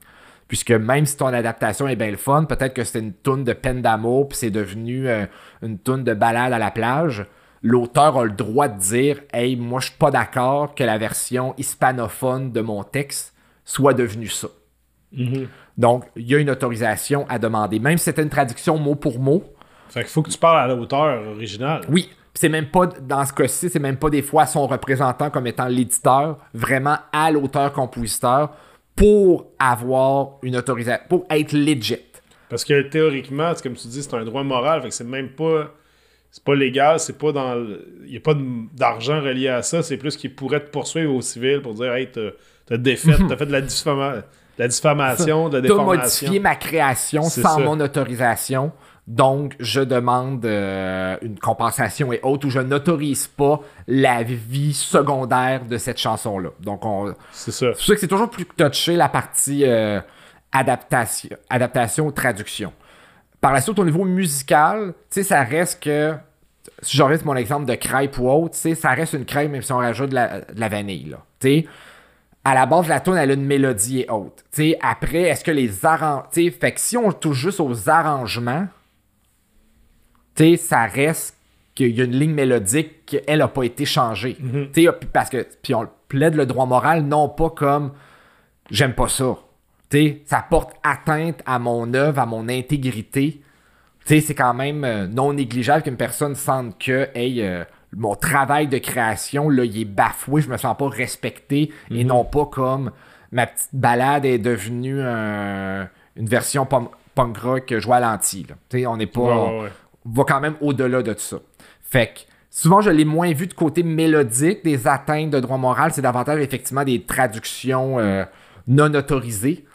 Puisque même si ton adaptation est bien le fun, peut-être que c'est une toune de peine d'amour puis c'est devenu euh, une toune de balade à la plage l'auteur a le droit de dire Hey, moi, je suis pas d'accord que la version hispanophone de mon texte soit devenue ça. Mhm. Donc, il y a une autorisation à demander. Même si c'était une traduction mot pour mot. Fait qu'il faut que tu parles à l'auteur original. Oui. C'est même pas, dans ce cas-ci, c'est même pas des fois son représentant comme étant l'éditeur, vraiment à l'auteur-compositeur pour avoir une autorisation, pour être legit. Parce que théoriquement, c'est comme tu dis, c'est un droit moral, fait que c'est même pas. C'est pas légal, c'est pas dans. Il n'y a pas d'argent relié à ça, c'est plus qu'il pourrait te poursuivre au civil pour dire Hey, t'as t'as défait, <laughs> t'as fait de la, diffama- de la diffamation, de la T'as déformation. modifié ma création sans ça. mon autorisation. Donc, je demande euh, une compensation et autres, ou je n'autorise pas la vie secondaire de cette chanson-là. Donc, on, C'est ça. c'est que c'est toujours plus touché la partie euh, adaptation, adaptation, traduction. Par la suite, au niveau musical, tu sais, ça reste que. Si reste mon exemple de crêpe ou autre, tu sais, ça reste une crêpe même si on rajoute de la, de la vanille, là. Tu sais, à la base, la tune elle a une mélodie et autres. Tu sais, après, est-ce que les arrangements. Tu sais, fait que si on touche juste aux arrangements, tu sais, ça reste qu'il y a une ligne mélodique qu'elle n'a pas été changée. Tu sais, puis parce que. Puis on plaide le droit moral, non pas comme j'aime pas ça. Ça porte atteinte à mon œuvre, à mon intégrité. C'est quand même euh, non négligeable qu'une personne sente que, hey, euh, mon travail de création, là, il est bafoué, je me sens pas respecté, et non pas comme ma petite balade est devenue un- une version punk rock jouée à l'anti. là. Tu sais, on n'est pas. Ouais, ouais, ouais. on va quand même au-delà de ça. Fait que souvent, je l'ai moins vu de côté mélodique des atteintes de droit moral. C'est davantage effectivement des traductions euh, non autorisées.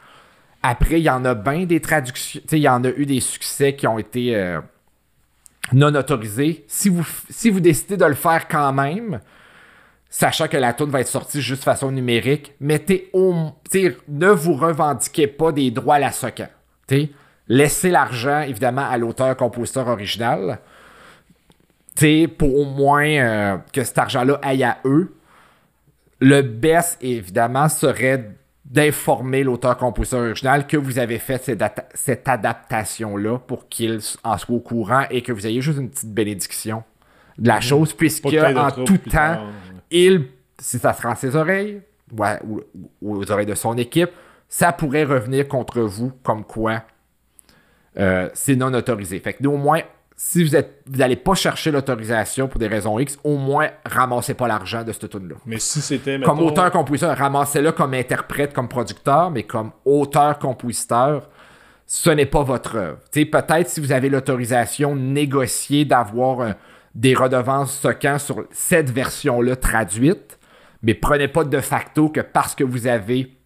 Après, il y en a bien des traductions. Il y en a eu des succès qui ont été euh, non autorisés. Si vous, si vous décidez de le faire quand même, sachant que la tune va être sortie juste de façon numérique, mettez au. ne vous revendiquez pas des droits à la sais, Laissez l'argent, évidemment, à l'auteur-compositeur original. Pour au moins euh, que cet argent-là aille à eux. Le best, évidemment, serait d'informer l'auteur-compositeur original que vous avez fait cette, adaptation-là pour qu'il en soit au courant et que vous ayez juste une petite bénédiction de la chose, puisque en tout temps, tard. il, si ça se rend à ses oreilles, ouais, ou, ou aux oreilles de son équipe, ça pourrait revenir contre vous comme quoi euh, c'est non autorisé. Fait que au moins, si vous êtes, vous n'allez pas chercher l'autorisation pour des raisons X, au moins ramassez pas l'argent de cette tune là Mais si c'était. Comme mettons, auteur-compositeur, ramassez-le comme interprète, comme producteur, mais comme auteur-compositeur, ce n'est pas votre œuvre. Peut-être si vous avez l'autorisation négociée d'avoir euh, des redevances stockant sur cette version-là traduite, mais prenez pas de facto que parce que vous avez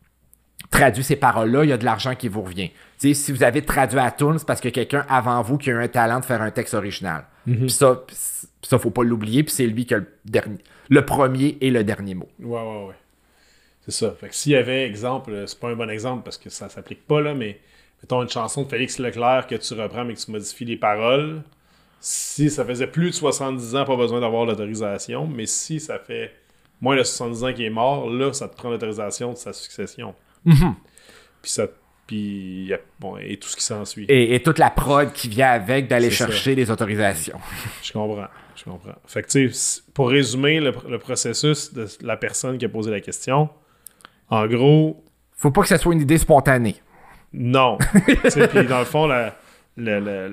traduit ces paroles-là, il y a de l'argent qui vous revient. Si vous avez traduit à tune, c'est parce que quelqu'un avant vous qui a eu un talent de faire un texte original. Puis ça, puis ça, faut pas l'oublier, puis c'est lui qui a le, dernier, le premier et le dernier mot. Ouais, ouais, ouais. C'est ça. Fait que s'il y avait, exemple, euh, c'est pas un bon exemple parce que ça s'applique pas, là, mais mettons une chanson de Félix Leclerc que tu reprends mais que tu modifies les paroles, si ça faisait plus de 70 ans, pas besoin d'avoir l'autorisation, mais si ça fait moins de 70 ans qu'il est mort, là, ça te prend l'autorisation de sa succession. Puis ça. Puis. Bon, et tout ce qui s'ensuit. Et, et toute la prod qui vient avec d'aller ça. chercher les autorisations. Je comprends. Je comprends. Fait que, tu sais, pour résumer le, le processus de la personne qui a posé la question, en gros, Faut pas que ça soit une idée spontanée. Non. <laughs> Puis dans le fond, la, la- la-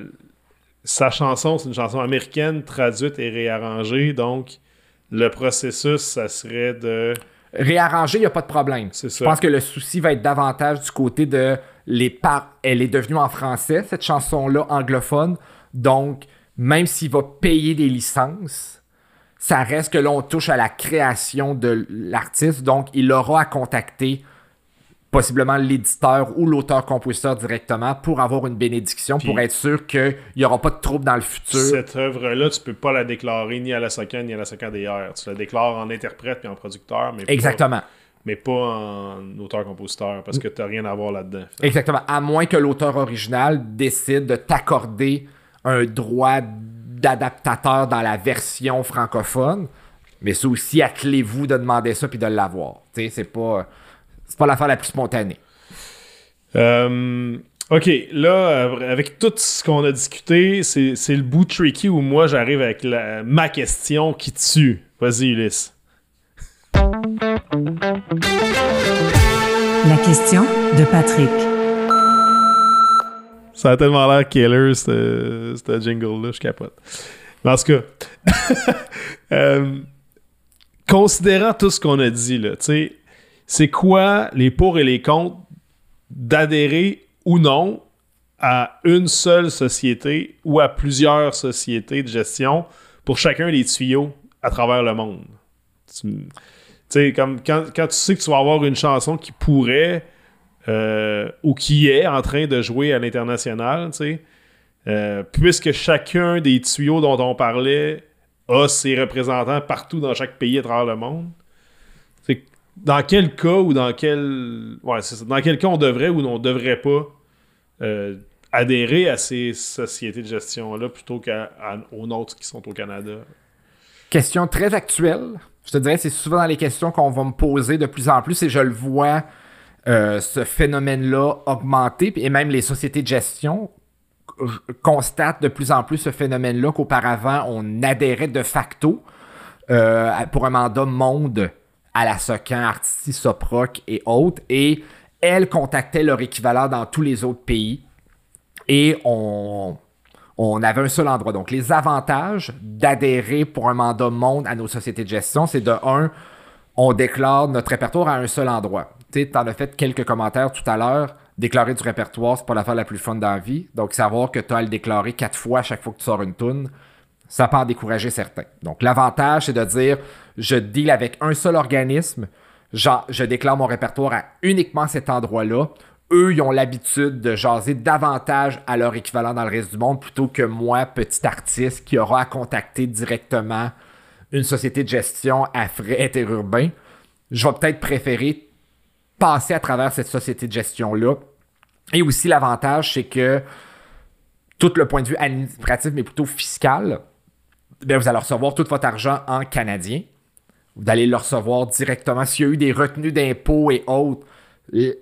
sa chanson, c'est une chanson américaine traduite et réarrangée. Donc, le processus, ça serait de. Réarranger, il n'y a pas de problème. C'est Je ça. pense que le souci va être davantage du côté de les par. Elle est devenue en français, cette chanson-là, anglophone. Donc, même s'il va payer des licences, ça reste que l'on touche à la création de l'artiste, donc il aura à contacter possiblement l'éditeur ou l'auteur-compositeur directement pour avoir une bénédiction, pour être sûr qu'il n'y aura pas de trouble dans le futur. Cette œuvre-là, tu peux pas la déclarer ni à la SOCAN ni à la SOCAN DR. Tu la déclares en interprète puis en producteur, mais Exactement. mais pas en auteur-compositeur, parce que tu n'as rien à voir là-dedans. Exactement. À moins que l'auteur original décide de t'accorder un droit d'adaptateur dans la version francophone. Mais c'est aussi à clé vous de demander ça puis de l'avoir. Tu sais, c'est pas c'est pas l'affaire la plus spontanée. Euh, ok, là, avec tout ce qu'on a discuté, c'est le bout tricky où moi j'arrive avec ma question qui tue. Vas-y, Ulysse. La question de Patrick. Ça a tellement l'air killer, ce jingle-là, je capote. Mais en tout cas, <laughs> euh, considérant tout ce qu'on a dit, là, tu sais, c'est quoi les pour et les contre d'adhérer ou non à une seule société ou à plusieurs sociétés de gestion pour chacun des tuyaux à travers le monde? Tu sais, comme quand, tu sais que tu vas avoir une chanson qui pourrait euh, ou qui est en train de jouer à l'international, tu sais, euh, puisque chacun des tuyaux dont on parlait a ses représentants partout dans chaque pays à travers le monde, dans quel cas ou dans quel. C'est Dans quel cas on devrait ou on devrait pas euh, adhérer à ces sociétés de gestion-là plutôt qu'aux nôtres qui sont au Canada? Question très actuelle. Je te dirais, c'est souvent dans les questions qu'on va me poser de plus en plus et je le vois, euh, ce phénomène-là augmenter. Et même les sociétés de gestion constatent de plus en plus ce phénomène-là qu'auparavant, on adhérait de facto euh, pour un mandat monde à la Socan, Artistis, Soproc et autres. Et elles contactaient leur équivalent dans tous les autres pays. Et on, on avait un seul endroit. Donc, les avantages d'adhérer pour un mandat monde à nos sociétés de gestion, c'est de un, on déclare notre répertoire à un seul endroit. Tu en as fait quelques commentaires tout à l'heure. Déclarer du répertoire, c'est pas l'affaire la plus fun dans la vie. Donc, savoir que tu as à le déclarer quatre fois à chaque fois que tu sors une toune, ça peut en décourager certains. Donc, l'avantage, c'est de dire je deal avec un seul organisme, je déclare mon répertoire à uniquement cet endroit-là. Eux, ils ont l'habitude de jaser davantage à leur équivalent dans le reste du monde plutôt que moi, petit artiste, qui aura à contacter directement une société de gestion à frais interurbains. Je vais peut-être préférer passer à travers cette société de gestion-là. Et aussi, l'avantage, c'est que tout le point de vue administratif, mais plutôt fiscal, bien, vous allez recevoir tout votre argent en canadien vous allez le recevoir directement. S'il y a eu des retenues d'impôts et autres,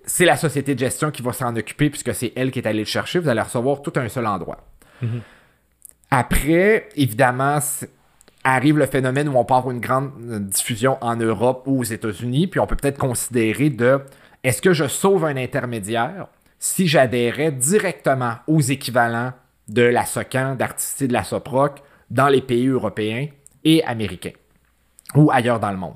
c'est la société de gestion qui va s'en occuper puisque c'est elle qui est allée le chercher. Vous allez recevoir tout un seul endroit. Mhm. Après, évidemment, arrive le phénomène où on part avoir une grande euh, diffusion en Europe ou aux États-Unis, puis on peut peut-être considérer de est-ce que je sauve un intermédiaire si j'adhérais directement aux équivalents de la SOCAN, d'Artistie de la SOPROC dans les pays européens et américains? Ou ailleurs dans le monde.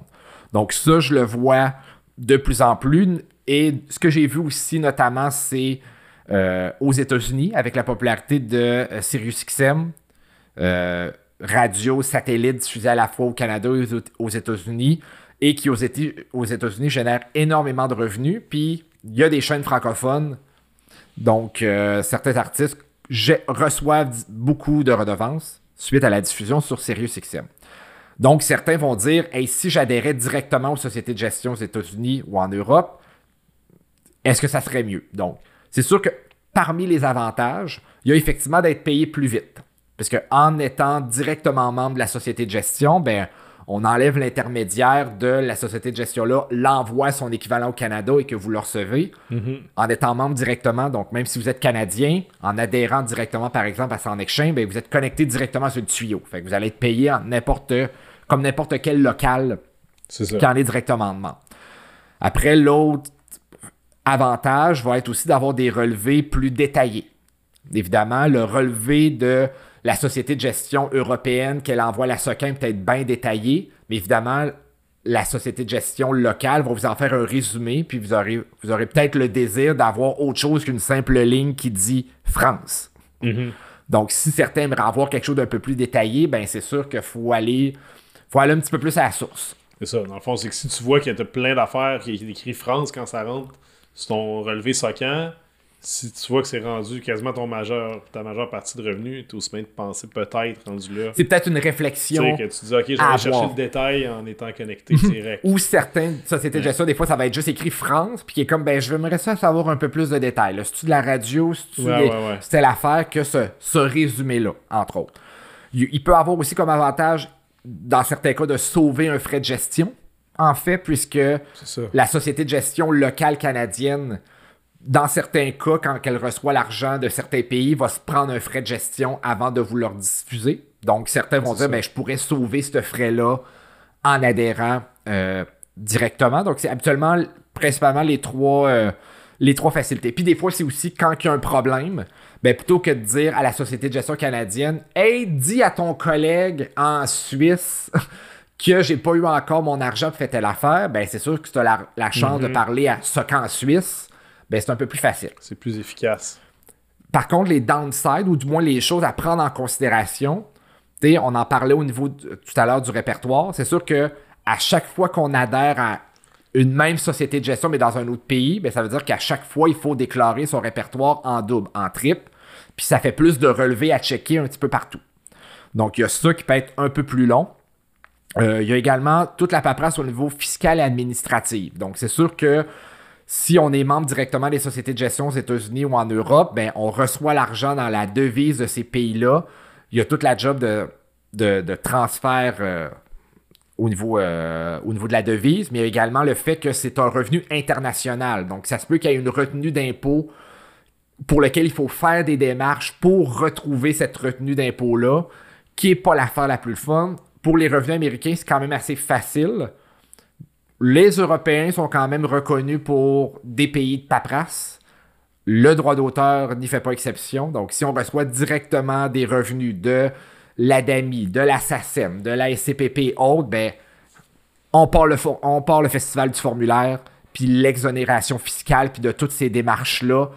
Donc ça, je le vois de plus en plus. Et ce que j'ai vu aussi notamment, c'est euh, aux États-Unis, avec la popularité de euh, SiriusXM, euh, radio, satellite diffusée à la fois au Canada et aux États-Unis, et qui aux, États-Unis génère énormément de revenus. Puis il y a des chaînes francophones, donc certains artistes reçoivent beaucoup de redevances suite à la diffusion sur SiriusXM. Donc, certains vont dire hey, si j'adhérais directement aux sociétés de gestion aux États-Unis ou en Europe, est-ce que ça serait mieux? Donc, c'est sûr que parmi les avantages, il y a effectivement d'être payé plus vite. Parce qu'en étant directement membre de la société de gestion, ben, on enlève l'intermédiaire de la société de gestion-là, l'envoie son équivalent au Canada et que vous le recevez mm-hmm. en étant membre directement. Donc, même si vous êtes Canadien, en adhérant directement, par exemple, à son exchange, ben, vous êtes connecté directement sur le tuyau. Fait que vous allez être payé en n'importe, comme n'importe quel local qui en est directement membre. Après, l'autre avantage va être aussi d'avoir des relevés plus détaillés. Évidemment, le relevé de la société de gestion européenne qu'elle envoie la SOCAN peut-être bien détaillée, mais évidemment, la société de gestion locale va vous en faire un résumé, puis vous aurez, vous aurez peut-être le désir d'avoir autre chose qu'une simple ligne qui dit France. Mm-hmm. Donc, si certains aimeraient avoir quelque chose d'un peu plus détaillé, ben c'est sûr qu'il faut aller, faut aller un petit peu plus à la source. C'est ça. Dans le fond, c'est que si tu vois qu'il y a plein d'affaires qui écrit France quand ça rentre sur ton relevé soquant, si tu vois que c'est rendu quasiment ton majeur, ta majeure partie de revenus, tu aussi bien de penser peut-être rendu là. C'est peut-être une réflexion. Tu sais, que tu dis, OK, je vais aller chercher le détail en étant connecté direct. Ou certaines sociétés de gestion, des fois, ça va être juste écrit France, puis qui est comme, ben, je veux ça savoir un peu plus de détails. Si tu de la radio, si tu c'était l'affaire que ce, ce résumé-là, entre autres. Il, peut avoir aussi comme avantage, dans certains cas, de sauver un frais de gestion, en fait, puisque la société de gestion locale canadienne dans certains cas, quand elle reçoit l'argent de certains pays, va se prendre un frais de gestion avant de vous leur diffuser. Donc, certains vont dire, ben, je pourrais sauver ce frais-là en adhérant euh, directement. Donc, c'est habituellement, principalement, les trois, euh, les trois facilités. Puis des fois, c'est aussi quand il y a un problème, ben, plutôt que de dire à la Société de gestion canadienne, hey, dis à ton collègue en Suisse <laughs> que j'ai pas eu encore mon argent pour faire telle affaire, ben, c'est sûr que tu as la, chance de mm-hmm. parler à ce qu'en Suisse ben, c'est un peu plus facile. C'est plus efficace. Par contre, les downsides, ou du moins les choses à prendre en considération, on en parlait au niveau tout à l'heure du répertoire. C'est sûr que à chaque fois qu'on adhère à une même société de gestion, mais dans un autre pays, ben, ça veut dire qu'à chaque fois, il faut déclarer son répertoire en double, en triple. Puis ça fait plus de relevés à checker un petit peu partout. Donc, il y a ça qui peut être un peu plus long. Euh, il y a également toute la paperasse au niveau fiscal et administratif. Donc, c'est sûr que si on est membre directement des sociétés de gestion aux États-Unis ou en Europe, ben, on reçoit l'argent dans la devise de ces pays-là. Il y a toute la job de, de, transfert euh, au, niveau, euh, au niveau de la devise, mais il y a également le fait que c'est un revenu international. Donc, ça se peut qu'il y ait une retenue d'impôt pour lequel il faut faire des démarches pour retrouver cette retenue d'impôt-là, qui n'est pas l'affaire la plus fun. Pour les revenus américains, c'est quand même assez facile les Européens sont quand même reconnus pour des pays de paperasse. Le droit d'auteur n'y fait pas exception. Donc, si on reçoit directement des revenus de l'ADAMI, de la SACEM, de la SCPP et autres, ben, on part, le, festival du formulaire, puis l'exonération fiscale, puis de toutes ces démarches-là,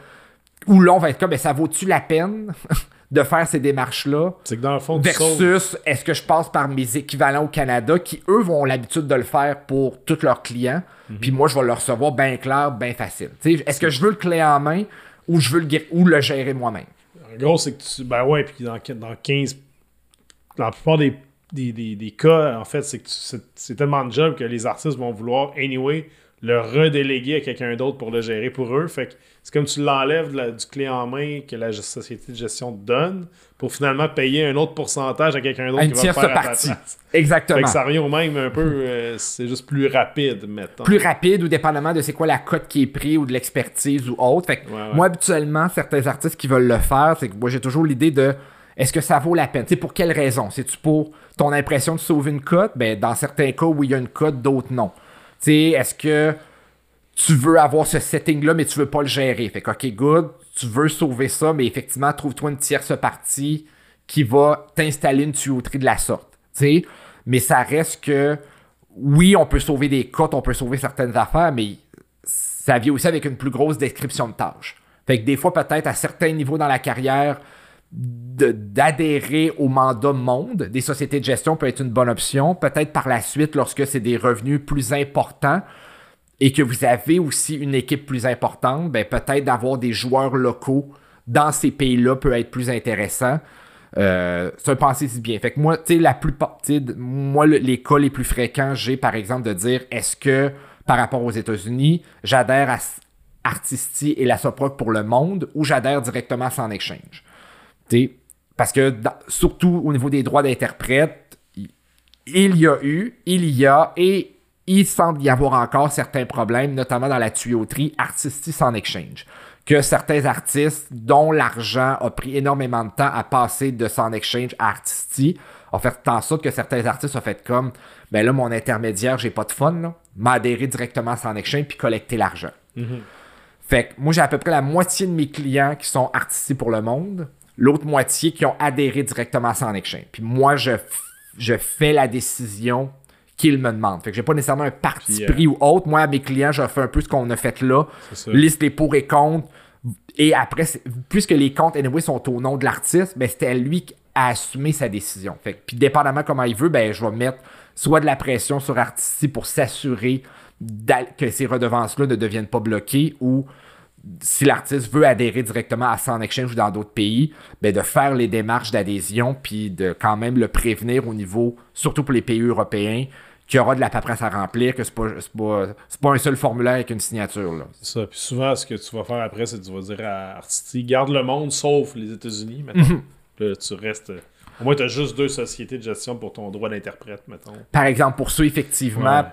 où l'on va être comme, ben, ça vaut-tu la peine? <laughs> de faire ces démarches-là. C'est que dans le fond, versus est-ce que je passe par mes équivalents au Canada qui, eux, vont l'habitude de le faire pour tous leurs clients. Mhm. Puis moi, je vais le recevoir bien clair, bien facile. Est-ce que je veux le clé en main ou je veux le, ou le gérer moi-même? En gros, c'est que tu. Ben ouais, puis dans, dans 15. Dans la plupart des, des, cas, en fait, c'est que c'est tellement de job que les artistes vont vouloir, anyway, le redéléguer à quelqu'un d'autre pour le gérer pour eux. Fait que c'est comme tu l'enlèves du clé en main que la société de gestion te donne pour finalement payer un autre pourcentage à quelqu'un d'autre qui va le faire partie. Exactement. Fait que ça revient au même un peu, euh, c'est juste plus rapide, mettons. Plus rapide ou dépendamment de c'est quoi la cote qui est prise ou de l'expertise ou autre. Fait que moi, habituellement, certains artistes qui veulent le faire, c'est que moi, j'ai toujours l'idée de est-ce que ça vaut la peine? C'est pour quelle raison? C'est-tu pour ton impression de sauver une cote? Ben, dans certains cas, où il y a une cote, d'autres non. Est-ce que tu veux avoir ce setting-là, mais tu veux pas le gérer? Fait que, OK, good, tu veux sauver ça, mais effectivement, trouve-toi une tierce partie qui va t'installer une tuyauterie de la sorte. sais. Mais ça reste que, oui, on peut sauver des cotes, on peut sauver certaines affaires, mais ça vient aussi avec une plus grosse description de tâches. Fait que des fois, peut-être à certains niveaux dans la carrière, d'adhérer au mandat monde des sociétés de gestion peut être une bonne option. Peut-être par la suite, lorsque c'est des revenus plus importants, et que vous avez aussi une équipe plus importante, ben peut-être d'avoir des joueurs locaux dans ces pays-là peut être plus intéressant. Euh, un pensée si bien. Fait que moi, tu sais, la plupart, moi, les cas les plus fréquents, j'ai par exemple de dire est-ce que par rapport aux États-Unis, j'adhère à Artisti et la Soproc pour le monde ou j'adhère directement à Sans Exchange? Parce que surtout au niveau des droits d'interprète, il y a eu, il y a et il semble y avoir encore certains problèmes, notamment dans la tuyauterie artistique en exchange. Que certains artistes dont l'argent a pris énormément de temps à passer de son exchange à artistique ont fait en sorte que certains artistes ont fait comme ben là, mon intermédiaire, j'ai pas de fun. M'adhérer directement à son exchange puis collecter l'argent. Mm-hmm. Fait que moi, j'ai à peu près la moitié de mes clients qui sont artistes pour le monde, l'autre moitié qui ont adhéré directement à son exchange. Puis moi, je, je fais la décision qu'il me demande. Fait que j'ai pas nécessairement un parti pris ou autre. Moi, à mes clients, je fais un peu ce qu'on a fait là. Liste les pour et contre. Et après, puisque les comptes anyway sont au nom de l'artiste, ben c'était lui qui a assumé sa décision. Fait puis dépendamment comment il veut, ben je vais mettre soit de la pression sur Artisty pour s'assurer que ces redevances-là ne deviennent pas bloquées ou si l'artiste veut adhérer directement à Sound Exchange ou dans d'autres pays, ben de faire les démarches d'adhésion puis de quand même le prévenir au niveau, surtout pour les pays européens, qu'il y aura de la paperasse à remplir, que c'est pas, pas, pas, un seul formulaire avec une signature. C'est ça. Puis souvent, ce que tu vas faire après, c'est que tu vas dire à Artisti, garde le monde sauf les États-Unis, maintenant. Mhm. tu restes. Au moins, tu as juste deux sociétés de gestion pour ton droit d'interprète, mettons. Par exemple, pour ceux, effectivement,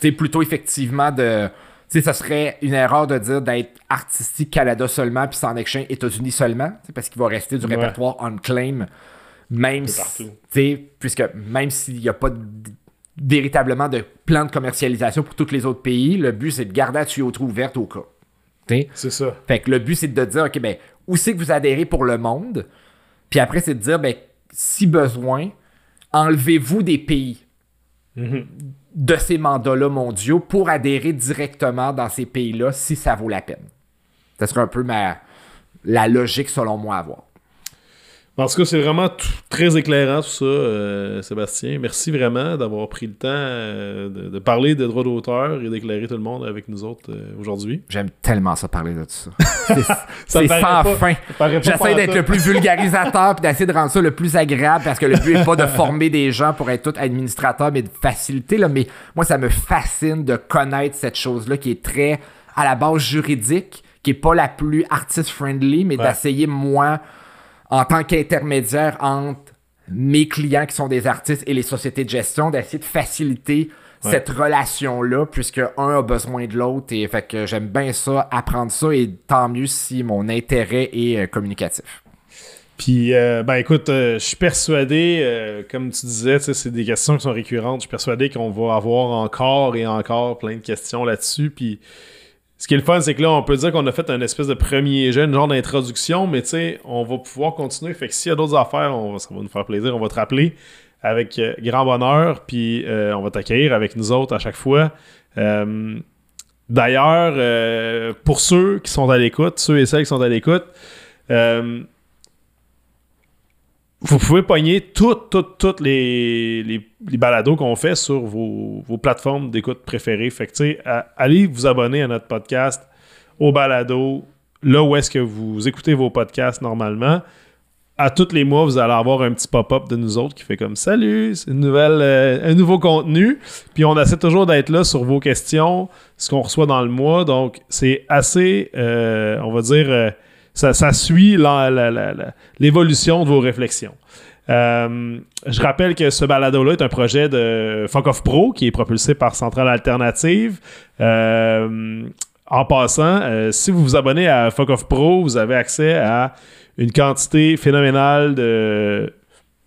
c'est plutôt effectivement de sais, ça serait une erreur de dire d'être artistique Canada seulement puis sans exchange États-Unis seulement, parce qu'il va rester du répertoire on claim, même si, puisque même s'il n'y a pas véritablement de plan de commercialisation pour tous les autres pays, le but c'est de garder la tuyauterie ouverte au cas. C'est ça. Fait que le but c'est de dire, ok, ben, où c'est que vous adhérez pour le monde, puis après c'est de dire, ben, si besoin, enlevez-vous des pays. De ces mandats-là mondiaux pour adhérer directement dans ces pays-là si ça vaut la peine. Ce serait un peu ma, la logique selon moi à voir. En tout cas, c'est vraiment très éclairant tout ça, euh, Sébastien. Merci vraiment d'avoir pris le temps euh, de, parler de droits d'auteur et d'éclairer tout le monde avec nous autres euh, aujourd'hui. J'aime tellement ça parler de tout <laughs> ça. C'est sans fin. J'essaie d'être le plus vulgarisateur et d'essayer de rendre ça le plus agréable parce que le but n'est pas de former des gens pour être tout administrateurs, mais de faciliter. Là. Mais moi, ça me fascine de connaître cette chose-là qui est très à la base juridique, qui est pas la plus artist-friendly, mais d'essayer, moi en tant qu'intermédiaire entre mes clients qui sont des artistes et les sociétés de gestion, d'essayer de faciliter cette relation-là, puisque un a besoin de l'autre. Et fait que j'aime bien ça, apprendre ça, et tant mieux si mon intérêt est euh, communicatif. Puis, euh, ben écoute, euh, je suis persuadé, comme tu disais, c'est des questions qui sont récurrentes. Je suis persuadé qu'on va avoir encore et encore plein de questions là-dessus. Puis, ce qui est le fun, c'est que là, on peut dire qu'on a fait un espèce de premier jet, une genre d'introduction, mais tu sais, on va pouvoir continuer. Fait que s'il y a d'autres affaires, ça va nous faire plaisir. On va te rappeler avec euh, grand bonheur, puis euh, on va t'accueillir avec nous autres à chaque fois. Euh, d'ailleurs, pour ceux qui sont à l'écoute, ceux et celles qui sont à l'écoute, vous pouvez pogner toutes, toutes, toutes les, les, balados qu'on fait sur vos, plateformes d'écoute préférées. Fait que, sais, allez vous abonner à notre podcast, au balado, là où est-ce que vous écoutez vos podcasts normalement. À tous les mois, vous allez avoir un petit pop-up de nous autres qui fait comme Salut, c'est une nouvelle, euh, un nouveau contenu. Puis on essaie toujours d'être là sur vos questions, ce qu'on reçoit dans le mois. Donc, c'est assez, euh, on va dire, euh, ça, suit l'évolution de vos réflexions. Euh, je rappelle que ce balado-là est un projet de Fuck Pro qui est propulsé par Centrale Alternative. Euh, en passant, euh, si vous vous abonnez à Fuck Pro, vous avez accès à une quantité phénoménale de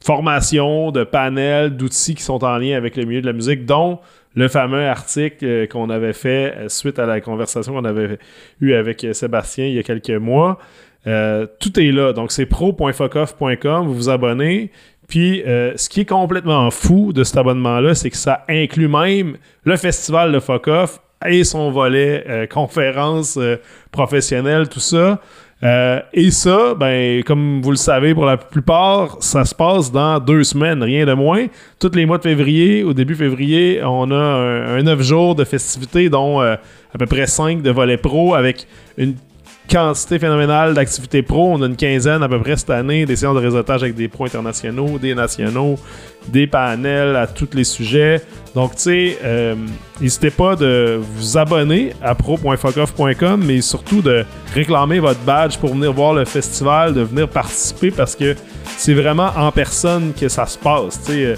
formations, de panels, d'outils qui sont en lien avec le milieu de la musique, dont le fameux article qu'on avait fait suite à la conversation qu'on avait eue avec Sébastien il y a quelques mois. Euh, tout est là. Donc, c'est pro.focoff.com. Vous vous abonnez. Puis, euh, ce qui est complètement fou de cet abonnement-là, c'est que ça inclut même le festival de Focoff et son volet euh, conférence professionnelle, tout ça. Et ça, ben, comme vous le savez pour la plupart, ça se passe dans deux semaines, rien de moins. Tous les mois de février, au début février, on a un, neuf jours de festivités, dont à peu près cinq de volets pro avec une quantité phénoménale d'activités pro. On a une quinzaine à peu près cette année, des séances de réseautage avec des pros internationaux, des nationaux, des panels à tous les sujets. Donc, tu sais, euh, n'hésitez pas de vous abonner à pro.focoff.com, mais surtout de réclamer votre badge pour venir voir le festival, de venir participer parce que c'est vraiment en personne que ça se passe. Tu sais,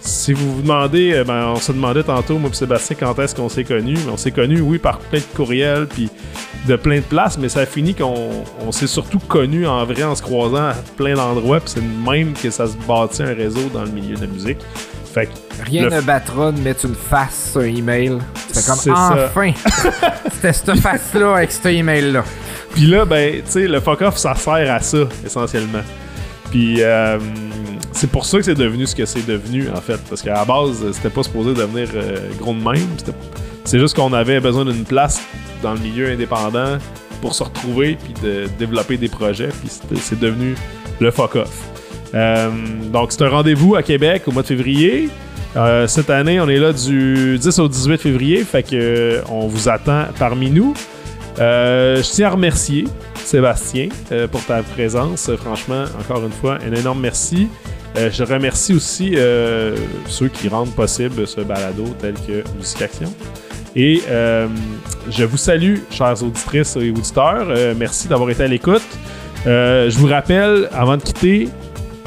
si vous vous demandez, euh, ben, on se demandait tantôt, moi et Sébastien, quand est-ce qu'on s'est connus. On s'est connus, oui, par plein de courriels, puis de plein de places, mais ça a fini qu'on s'est surtout connus en vrai en se croisant à plein d'endroits, puis c'est même que ça se bâtit un réseau dans le milieu de la musique. Fait Rien ne battra de mettre une face sur un email. C'est comme enfin! <laughs> C'était cette face-là avec cet email-là. Puis là, ben, tu sais, le fuck-off, ça sert à ça, essentiellement. Puis, euh, c'est pour ça que c'est devenu ce que c'est devenu, en fait. Parce qu'à la base, c'était pas supposé devenir euh, gros de même. C'est juste qu'on avait besoin d'une place dans le milieu indépendant pour se retrouver puis de développer des projets. Puis c'est devenu le fuck off. Euh, donc c'est un rendez-vous à Québec au mois de février. Euh, cette année, on est là du 10 au 18 février, fait que on vous attend parmi nous. je tiens à remercier Sébastien pour ta présence. Franchement, encore une fois, un énorme merci. Je remercie aussi ceux qui rendent possible ce balado tel que Musique. Et euh, je vous salue, chers auditrices et auditeurs. Euh, merci d'avoir été à l'écoute. Euh, je vous rappelle, avant de quitter,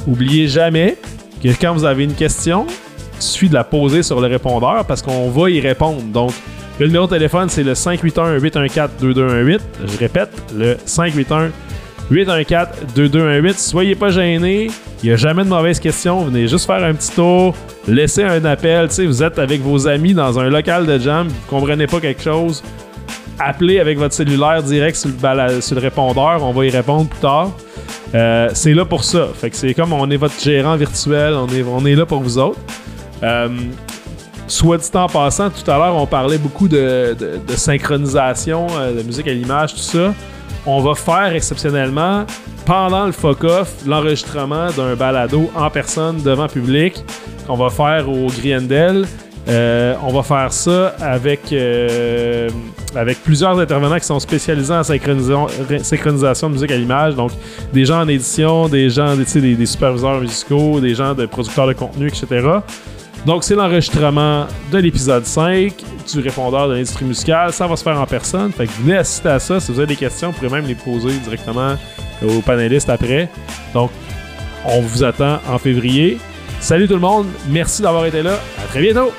oubliez jamais que quand vous avez une question, il suffit de la poser sur le répondeur parce qu'on va y répondre. Donc, le numéro de téléphone, c'est le 581-814-2218. Je répète, le 581 814-2218. Soyez pas gênés. Il n'y a jamais de mauvaises questions. Venez juste faire un petit tour. Laissez un appel. vous êtes avec vos amis dans un local de jam. Vous comprenez pas quelque chose. Appelez avec votre cellulaire direct sur le, répondeur. On va y répondre plus tard. Euh, c'est là pour ça. Fait que c'est comme on est votre gérant virtuel. On est, on est là pour vous autres. Euh, soit dit en passant, tout à l'heure, on parlait beaucoup de, de synchronisation, euh, de musique à l'image, tout ça on va faire exceptionnellement pendant le fuck-off l'enregistrement d'un balado en personne devant public qu'on va faire au Griendel. Euh, on va faire ça avec, euh, avec plusieurs intervenants qui sont spécialisés en synchronisation, synchronisation de musique à l'image. Donc, des gens en édition, des gens, des, des superviseurs musicaux, des gens de producteurs de contenu, etc. Donc, c'est l'enregistrement de l'épisode 5 du répondeur de l'industrie musicale. Ça va se faire en personne. Fait que venez assister à ça. Si vous avez des questions, vous pouvez même les poser directement aux panélistes après. Donc, on vous attend en février. Salut tout le monde. Merci d'avoir été là. À très bientôt.